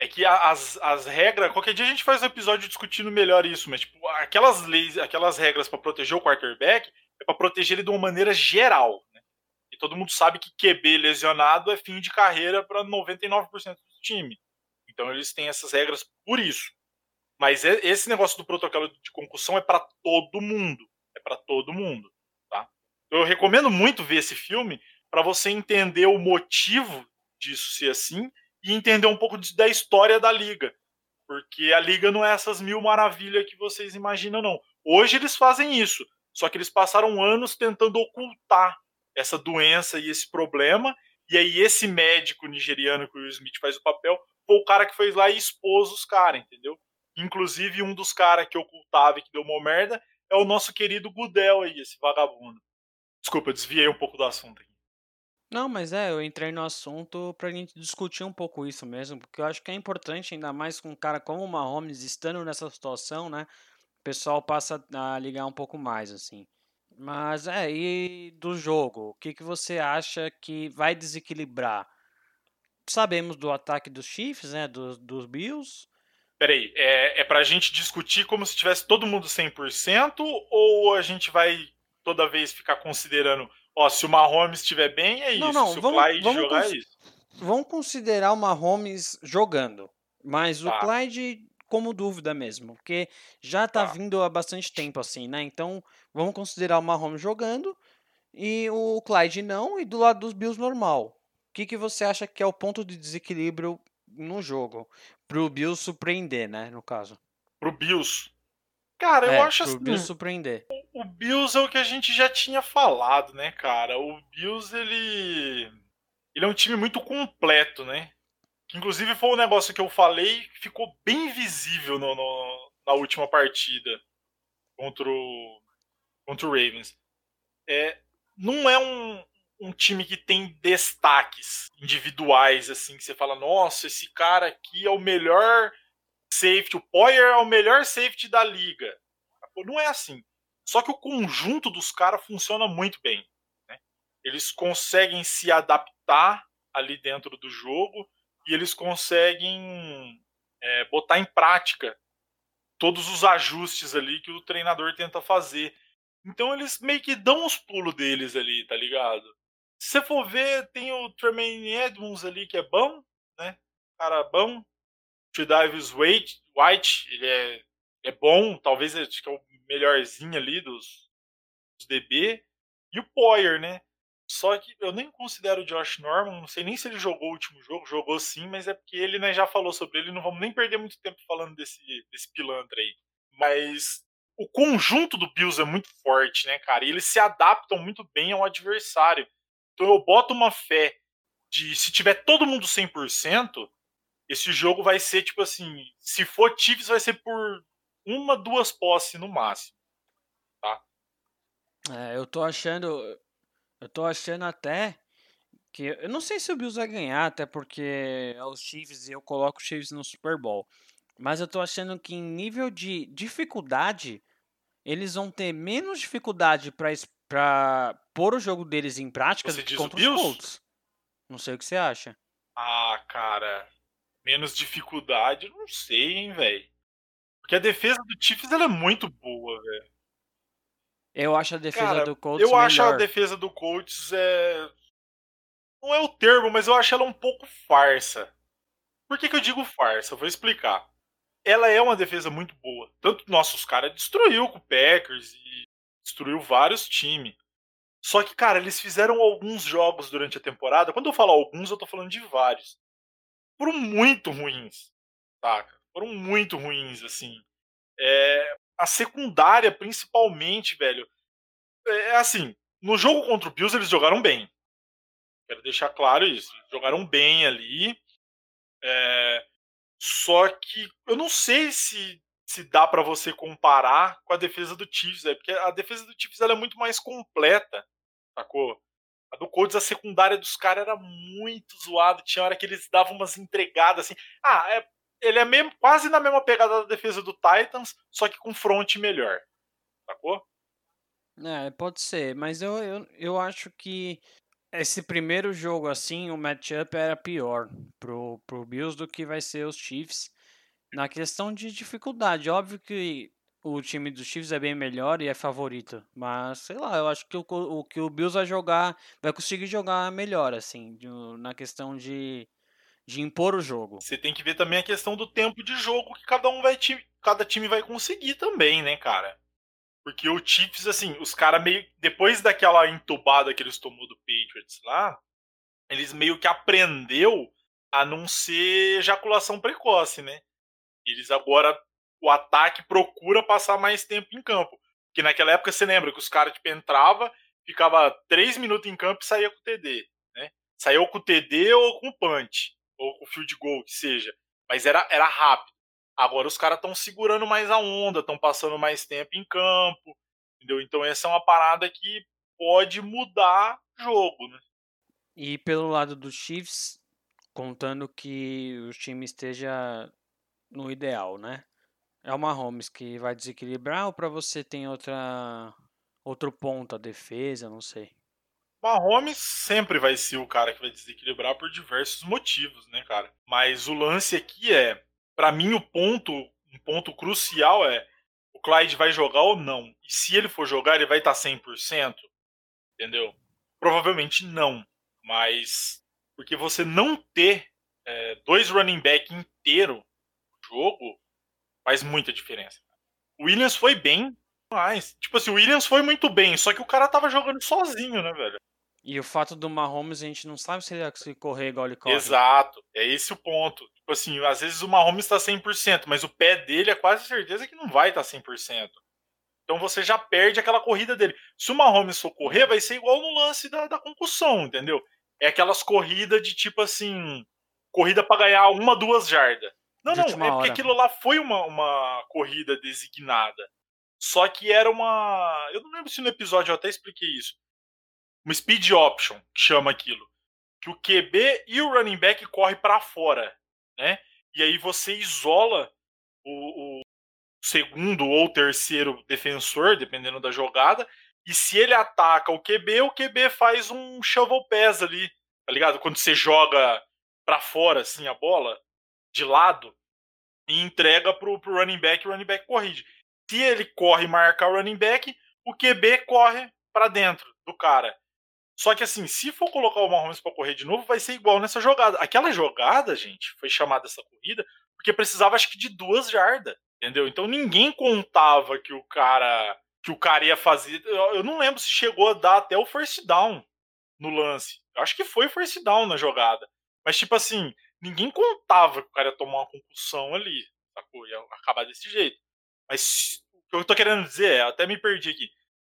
É que as, as regras. Qualquer dia a gente faz um episódio discutindo melhor isso, mas, tipo, aquelas leis, aquelas regras para proteger o quarterback é para proteger ele de uma maneira geral. Né? E todo mundo sabe que QB lesionado é fim de carreira para 99% do time. Então eles têm essas regras por isso. Mas esse negócio do protocolo de concussão é para todo mundo. É para todo mundo. Tá? Eu recomendo muito ver esse filme para você entender o motivo disso ser assim e entender um pouco da história da liga. Porque a liga não é essas mil maravilhas que vocês imaginam, não. Hoje eles fazem isso, só que eles passaram anos tentando ocultar essa doença e esse problema. E aí, esse médico nigeriano que o Will Smith faz o papel foi o cara que foi lá e expôs os caras, entendeu? Inclusive, um dos caras que ocultava e que deu uma merda é o nosso querido Gudel aí, esse vagabundo. Desculpa, desviei um pouco do assunto aqui. Não, mas é, eu entrei no assunto pra gente discutir um pouco isso mesmo, porque eu acho que é importante, ainda mais com um cara como o Mahomes estando nessa situação, né? O pessoal passa a ligar um pouco mais, assim. Mas é, e do jogo, o que, que você acha que vai desequilibrar? Sabemos do ataque dos Chiefs, né? Dos, dos Bills. Peraí, é, é pra gente discutir como se tivesse todo mundo 100% ou a gente vai toda vez ficar considerando Ó, se o Mahomes estiver bem, é isso. Não, não, se vamos, o Clyde vamos jogar, é isso. Vamos considerar o Mahomes jogando. Mas tá. o Clyde como dúvida mesmo. Porque já tá, tá, vindo há bastante tempo assim, né? Então, vamos considerar o Mahomes jogando e o Clyde não. E do lado dos Bills, normal. O que, que você acha que é o ponto de desequilíbrio no jogo? Pro Bills surpreender, né? No caso. Pro Bills. Cara, é, eu acho pro assim. Bills surpreender. O Bills é o que a gente já tinha falado, né, cara? O Bills, ele. Ele é um time muito completo, né? Inclusive foi um negócio que eu falei que ficou bem visível no, no, na última partida contra o, contra o Ravens. É, não é um, um time que tem destaques individuais, assim, que você fala, nossa, esse cara aqui é o melhor safety, o Poyer é o melhor safety da liga. Não é assim. Só que o conjunto dos caras funciona muito bem. Né? Eles conseguem se adaptar ali dentro do jogo e eles conseguem é, botar em prática todos os ajustes ali que o treinador tenta fazer. Então eles meio que dão os pulos deles ali, tá ligado? Se você for ver, tem o Tremaine Edmonds ali que é bom, né? Cara bom, Tredavious White, White, ele é, é bom, talvez acho que é o melhorzinho ali dos, dos DB. E o Poyer, né? Só que eu nem considero o Josh Norman, não sei nem se ele jogou o último jogo, jogou sim, mas é porque ele né, já falou sobre ele, não vamos nem perder muito tempo falando desse, desse pilantra aí. Mas o conjunto do Bills é muito forte, né, cara? E eles se adaptam muito bem ao adversário. Então eu boto uma fé de se tiver todo mundo 100%, esse jogo vai ser tipo assim, se for Chiefs vai ser por uma, duas posses no máximo, tá? É, eu tô achando, eu tô achando até que eu não sei se o Bills vai ganhar, até porque é os Chiefs e eu coloco os Chiefs no Super Bowl. Mas eu tô achando que em nível de dificuldade, eles vão ter menos dificuldade para pôr o jogo deles em prática Você contra os Colts. Não sei o que você acha. Ah, cara menos dificuldade, não sei, hein, velho. Porque a defesa do Chiefs ela é muito boa, velho. Eu acho a defesa Cara, do Colts Eu melhor. acho a defesa do Colts é. Não é o termo, mas eu acho ela um pouco farsa. Por que, que eu digo farsa? Eu vou explicar. Ela é uma defesa muito boa. Tanto nossos caras destruiu com o Packers e destruiu vários times. Só que, cara, eles fizeram alguns jogos durante a temporada. Quando eu falo alguns, eu tô falando de vários foram muito ruins? Foram muito ruins, assim. É, a secundária, principalmente, velho. é assim, no jogo contra o Bills eles jogaram bem. Quero deixar claro isso. Jogaram bem ali. É, só que eu não sei se se dá para você comparar com a defesa do Chiefs, é porque a defesa do Chiefs ela é muito mais completa, sacou? A do Colts, a secundária dos caras era muito zoada, tinha hora que eles davam umas entregadas assim. Ah, é, ele é mesmo, quase na mesma pegada da defesa do Titans, só que com front melhor, sacou? É, pode ser, mas eu, eu, eu acho que esse primeiro jogo assim, o matchup era pior pro, pro Bills do que vai ser os Chiefs na questão de dificuldade. Óbvio que o time dos Chiefs é bem melhor e é favorito, mas sei lá, eu acho que o, o que o Bills vai jogar, vai conseguir jogar melhor assim, na questão de de impor o jogo. Você tem que ver também a questão do tempo de jogo que cada um vai cada time vai conseguir também, né, cara? Porque o Chiefs, assim, os caras meio. Depois daquela entubada que eles tomou do Patriots lá, eles meio que aprendeu a não ser ejaculação precoce, né? Eles agora. O ataque procura passar mais tempo em campo. Porque naquela época você lembra que os caras tipo, entrava, ficava três minutos em campo e saía com o TD. Né? Saía com o TD ou com o punch, ou com o field goal, que seja. Mas era, era rápido. Agora os caras estão segurando mais a onda, estão passando mais tempo em campo, entendeu? Então essa é uma parada que pode mudar jogo, né? E pelo lado dos Chiefs, contando que o time esteja no ideal, né? É o Mahomes que vai desequilibrar ou para você tem outra outro ponto a defesa, não sei. Mahomes sempre vai ser o cara que vai desequilibrar por diversos motivos, né, cara? Mas o lance aqui é para mim o ponto, um ponto crucial é o Clyde vai jogar ou não. E se ele for jogar, ele vai estar tá 100%? Entendeu? Provavelmente não. Mas porque você não ter é, dois running back inteiro jogo faz muita diferença. O Williams foi bem, mas tipo assim, o Williams foi muito bem, só que o cara tava jogando sozinho, né, velho? E o fato do Mahomes, a gente não sabe se ele vai conseguir correr igual ele corre. Exato, é esse o ponto. Tipo assim, às vezes o Mahomes está 100%, mas o pé dele é quase certeza que não vai estar tá 100%. Então você já perde aquela corrida dele. Se o Mahomes for correr, vai ser igual no lance da, da concussão, entendeu? É aquelas corridas de tipo assim, corrida para ganhar uma, duas jardas. Não, não, é porque aquilo lá foi uma, uma corrida designada. Só que era uma. Eu não lembro se no episódio eu até expliquei isso uma speed option, que chama aquilo. Que o QB e o running back corre para fora, né? E aí você isola o, o, segundo ou terceiro defensor, dependendo da jogada, e se ele ataca o QB, o QB faz um shovel pass ali, tá ligado? Quando você joga para fora assim a bola de lado e entrega pro, pro running back, o running back corrige. Se ele corre e marca o running back, o QB corre para dentro do cara. Só que assim, se for colocar o Mahomes para correr de novo, vai ser igual nessa jogada. Aquela jogada, gente, foi chamada essa corrida porque precisava acho que de duas jardas, entendeu? Então ninguém contava que o cara que o cara ia fazer. Eu não lembro se chegou a dar até o first down no lance. Eu acho que foi first down na jogada. Mas tipo assim, ninguém contava que o cara ia tomar uma concussão ali, sacou? Ia acabar desse jeito. Mas o que eu tô querendo dizer é, até me perdi aqui.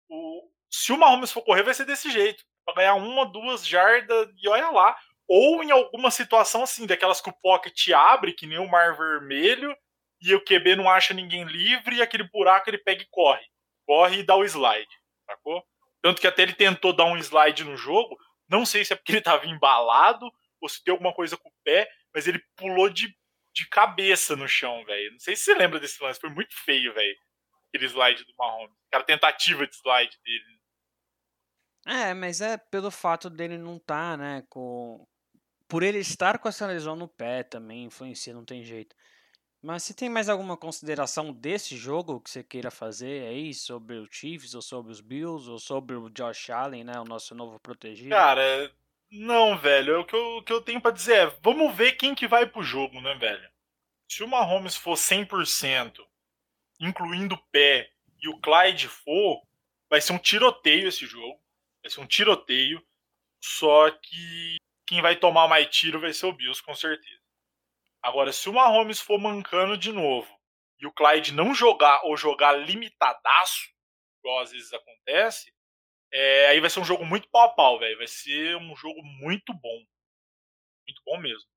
O, se o Mahomes for correr, vai ser desse jeito para ganhar uma, duas jardas e olha lá. Ou em alguma situação assim, daquelas que o pocket abre, que nem o mar vermelho, e o QB não acha ninguém livre, e aquele buraco ele pega e corre. Corre e dá o slide, sacou? Tanto que até ele tentou dar um slide no jogo, não sei se é porque ele tava embalado, ou se tem alguma coisa com o pé, mas ele pulou de, de cabeça no chão, velho. Não sei se você lembra desse lance, foi muito feio, velho. Aquele slide do Mahomes. Aquela tentativa de slide dele. É, mas é pelo fato dele não estar, tá, né, com... Por ele estar com essa lesão no pé também influencia, não tem jeito. Mas se tem mais alguma consideração desse jogo que você queira fazer aí sobre o Chiefs, ou sobre os Bills, ou sobre o Josh Allen, né, o nosso novo protegido? Cara, não, velho. O que eu, o que eu tenho para dizer é, vamos ver quem que vai pro jogo, né, velho? Se o Mahomes for 100%, incluindo o pé, e o Clyde for, vai ser um tiroteio esse jogo. Vai ser um tiroteio. Só que quem vai tomar mais tiro vai ser o Bills, com certeza. Agora, se o Mahomes for mancando de novo e o Clyde não jogar ou jogar limitadaço, igual às vezes acontece, É, aí vai ser um jogo muito pau a pau, velho. Vai ser um jogo muito bom. Muito bom mesmo.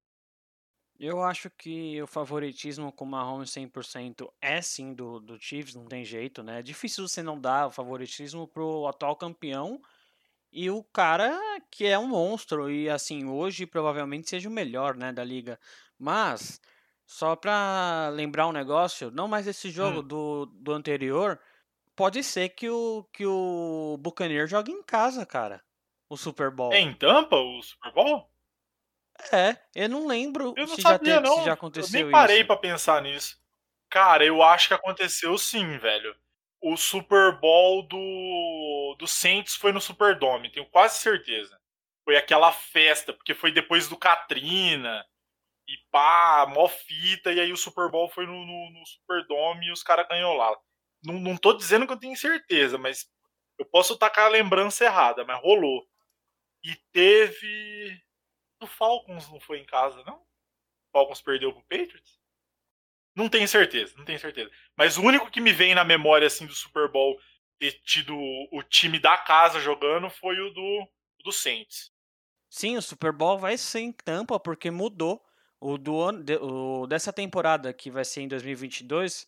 Eu acho que o favoritismo com o Mahomes 100% é sim do, do Chiefs, não tem jeito, né? É difícil você não dar o favoritismo pro atual campeão e o cara que é um monstro e assim, hoje provavelmente seja o melhor, né, da liga. Mas só pra lembrar um negócio, não mais esse jogo Hum. do, do anterior, pode ser que o que o Buccaneers jogue em casa, cara. O Super Bowl. É em Tampa o Super Bowl? É, eu não lembro Eu não se já, sabia, teve, se não. já Eu aconteceu nem parei isso. pra pensar nisso. Cara, eu acho que aconteceu sim, velho. O Super Bowl do, do Saints foi no Superdome, tenho quase certeza. Foi aquela festa, porque foi depois do Katrina. E pá, mó fita, e aí o Super Bowl foi no, no, no Superdome e os caras ganhou lá. Não, não tô dizendo que eu tenho certeza, mas eu posso tacar a lembrança errada, mas rolou. E teve. O Falcons não foi em casa, não? O Falcons perdeu pro Patriots? Não tenho certeza, não tenho certeza. Mas o único que me vem na memória assim do Super Bowl ter tido o time da casa jogando foi o do, do Saints. Sim, o Super Bowl vai ser em Tampa porque mudou. O, do o dessa temporada que vai ser em 2022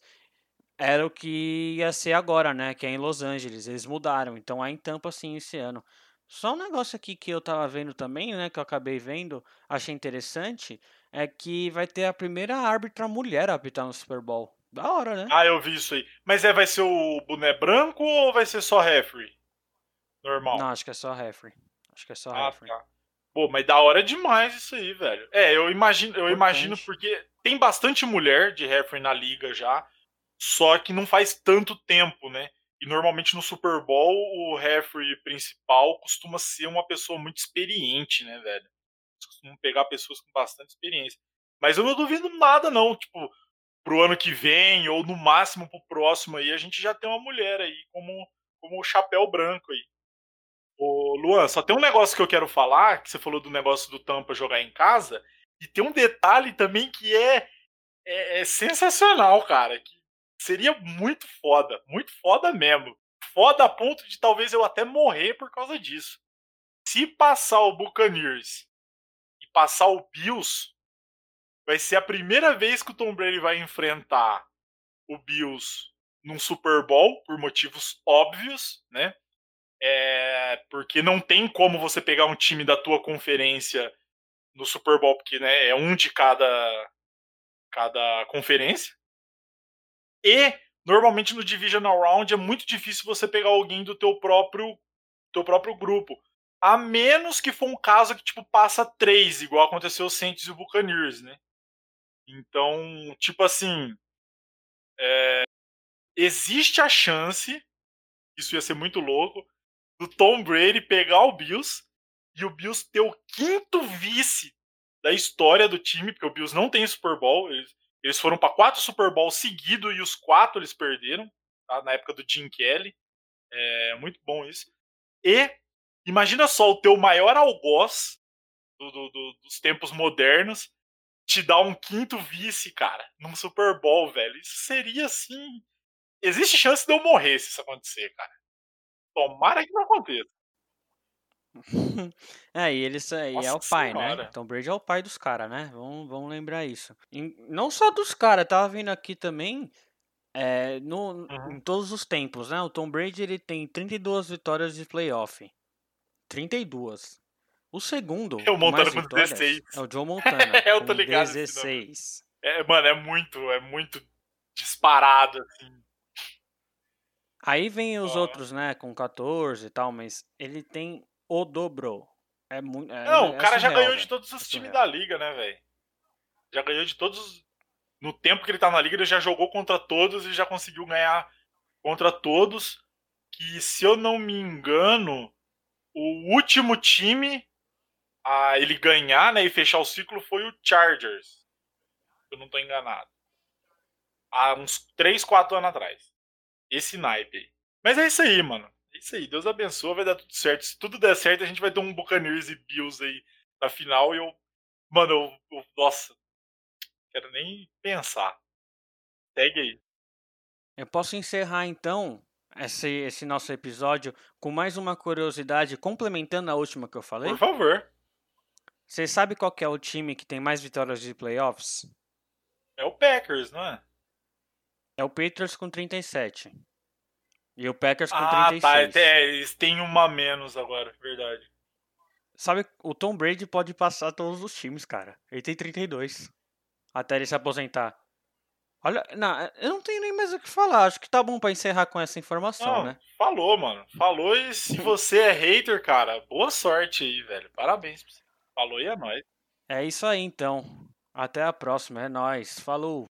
era o que ia ser agora, né? Que é em Los Angeles. Eles mudaram, então é em Tampa sim esse ano. Só um negócio aqui que eu tava vendo também, né? Que eu acabei vendo, achei interessante, é que vai ter a primeira árbitra mulher a apitar no Super Bowl. Da hora, né? Ah, eu vi isso aí. Mas é, vai ser o boné branco ou vai ser só referee? Normal. Não, acho que é só referee. Acho que é só Ah, referee. tá. Pô, mas da hora demais isso aí, velho. É, eu imagino, eu imagino porque tem bastante mulher de referee na liga já, só que não faz tanto tempo, né? E normalmente no Super Bowl o referee principal costuma ser uma pessoa muito experiente, né, velho? Eles costumam pegar pessoas com bastante experiência. Mas eu não duvido nada, não. Tipo, pro ano que vem, ou no máximo pro próximo aí, a gente já tem uma mulher aí como, como o chapéu branco aí. Ô, Luan, só tem um negócio que eu quero falar, que você falou do negócio do Tampa jogar em casa, e tem um detalhe também que é, é, é sensacional, cara, que seria muito foda, muito foda mesmo. Foda a ponto de talvez eu até morrer por causa disso. Se passar o Buccaneers e passar o Bills, vai ser a primeira vez que o Tom Brady vai enfrentar o Bills num Super Bowl, por motivos óbvios, né? É, porque não tem como você pegar um time da tua conferência no Super Bowl, porque né, é um de cada, cada conferência. E normalmente no Divisional Round é muito difícil você pegar alguém do teu próprio, teu próprio grupo. A menos que for um caso que tipo passa três, igual aconteceu o Saints e o Buccaneers, né? Então, tipo assim, é, existe a chance, isso ia ser muito louco, do Tom Brady pegar o Bills e o Bills ter o quinto vice da história do time, porque o Bills não tem Super Bowl. Eles, eles foram para quatro Super Bowls seguidos e os quatro eles perderam, tá? na época do Jim Kelly. É muito bom isso. E imagina só o teu maior algoz do, do, do, dos tempos modernos te dar um quinto vice, cara, num Super Bowl, velho. Isso seria assim. Existe chance de eu morrer se isso acontecer, cara. Tomara que não aconteça. É, e ele sa- e é o pai, né? senhora. Tom Brady é o pai dos caras, né? Vamos, vamos lembrar isso. E não só dos caras, tava vendo aqui também, é, no, Uhum. em todos os tempos, né? O Tom Brady ele tem 32 vitórias de playoff. 32. O segundo, É o Montana com vitórias, 16. é o Joe Montana, Eu com tô ligado nesse 16. É, mano, é muito, é muito disparado, assim. Aí vem os Ó. outros, né, com 14 e tal, mas ele tem o dobro. É muito. É, Não, o é cara já surreal, ganhou de velho. todos os É times da liga, né, velho? Já ganhou de todos. os- No tempo que ele tá na liga, ele já jogou contra todos e já conseguiu ganhar contra todos. Que, se eu não me engano, o último time a ele ganhar, né, e fechar o ciclo foi o Chargers. Eu não tô enganado. Há uns 3, 4 anos atrás. Esse naipe aí. Mas é isso aí, mano. É isso aí. Deus abençoe, vai dar tudo certo. Se tudo der certo, a gente vai ter um Buccaneers e Bills aí na final. E eu. Mano, eu. eu nossa. Quero nem pensar. Segue aí. Eu posso encerrar então esse, esse nosso episódio com mais uma curiosidade, complementando a última que eu falei. Por favor. Você sabe qual é o time que tem mais vitórias de playoffs? É o Packers, não é? É o Patriots com 37. E o Packers com ah, 36. tá. É, eles têm uma menos agora, verdade. Sabe, o Tom Brady pode passar todos os times, cara. Ele tem 32. Até ele se aposentar. Olha, não, eu não tenho nem mais o que falar. Acho que tá bom pra encerrar com essa informação, Não, né? falou, mano. Falou e se você é hater, cara, boa sorte aí, velho. Parabéns pra você. Falou e é nóis. É isso aí, então. Até a próxima. É nóis. Falou.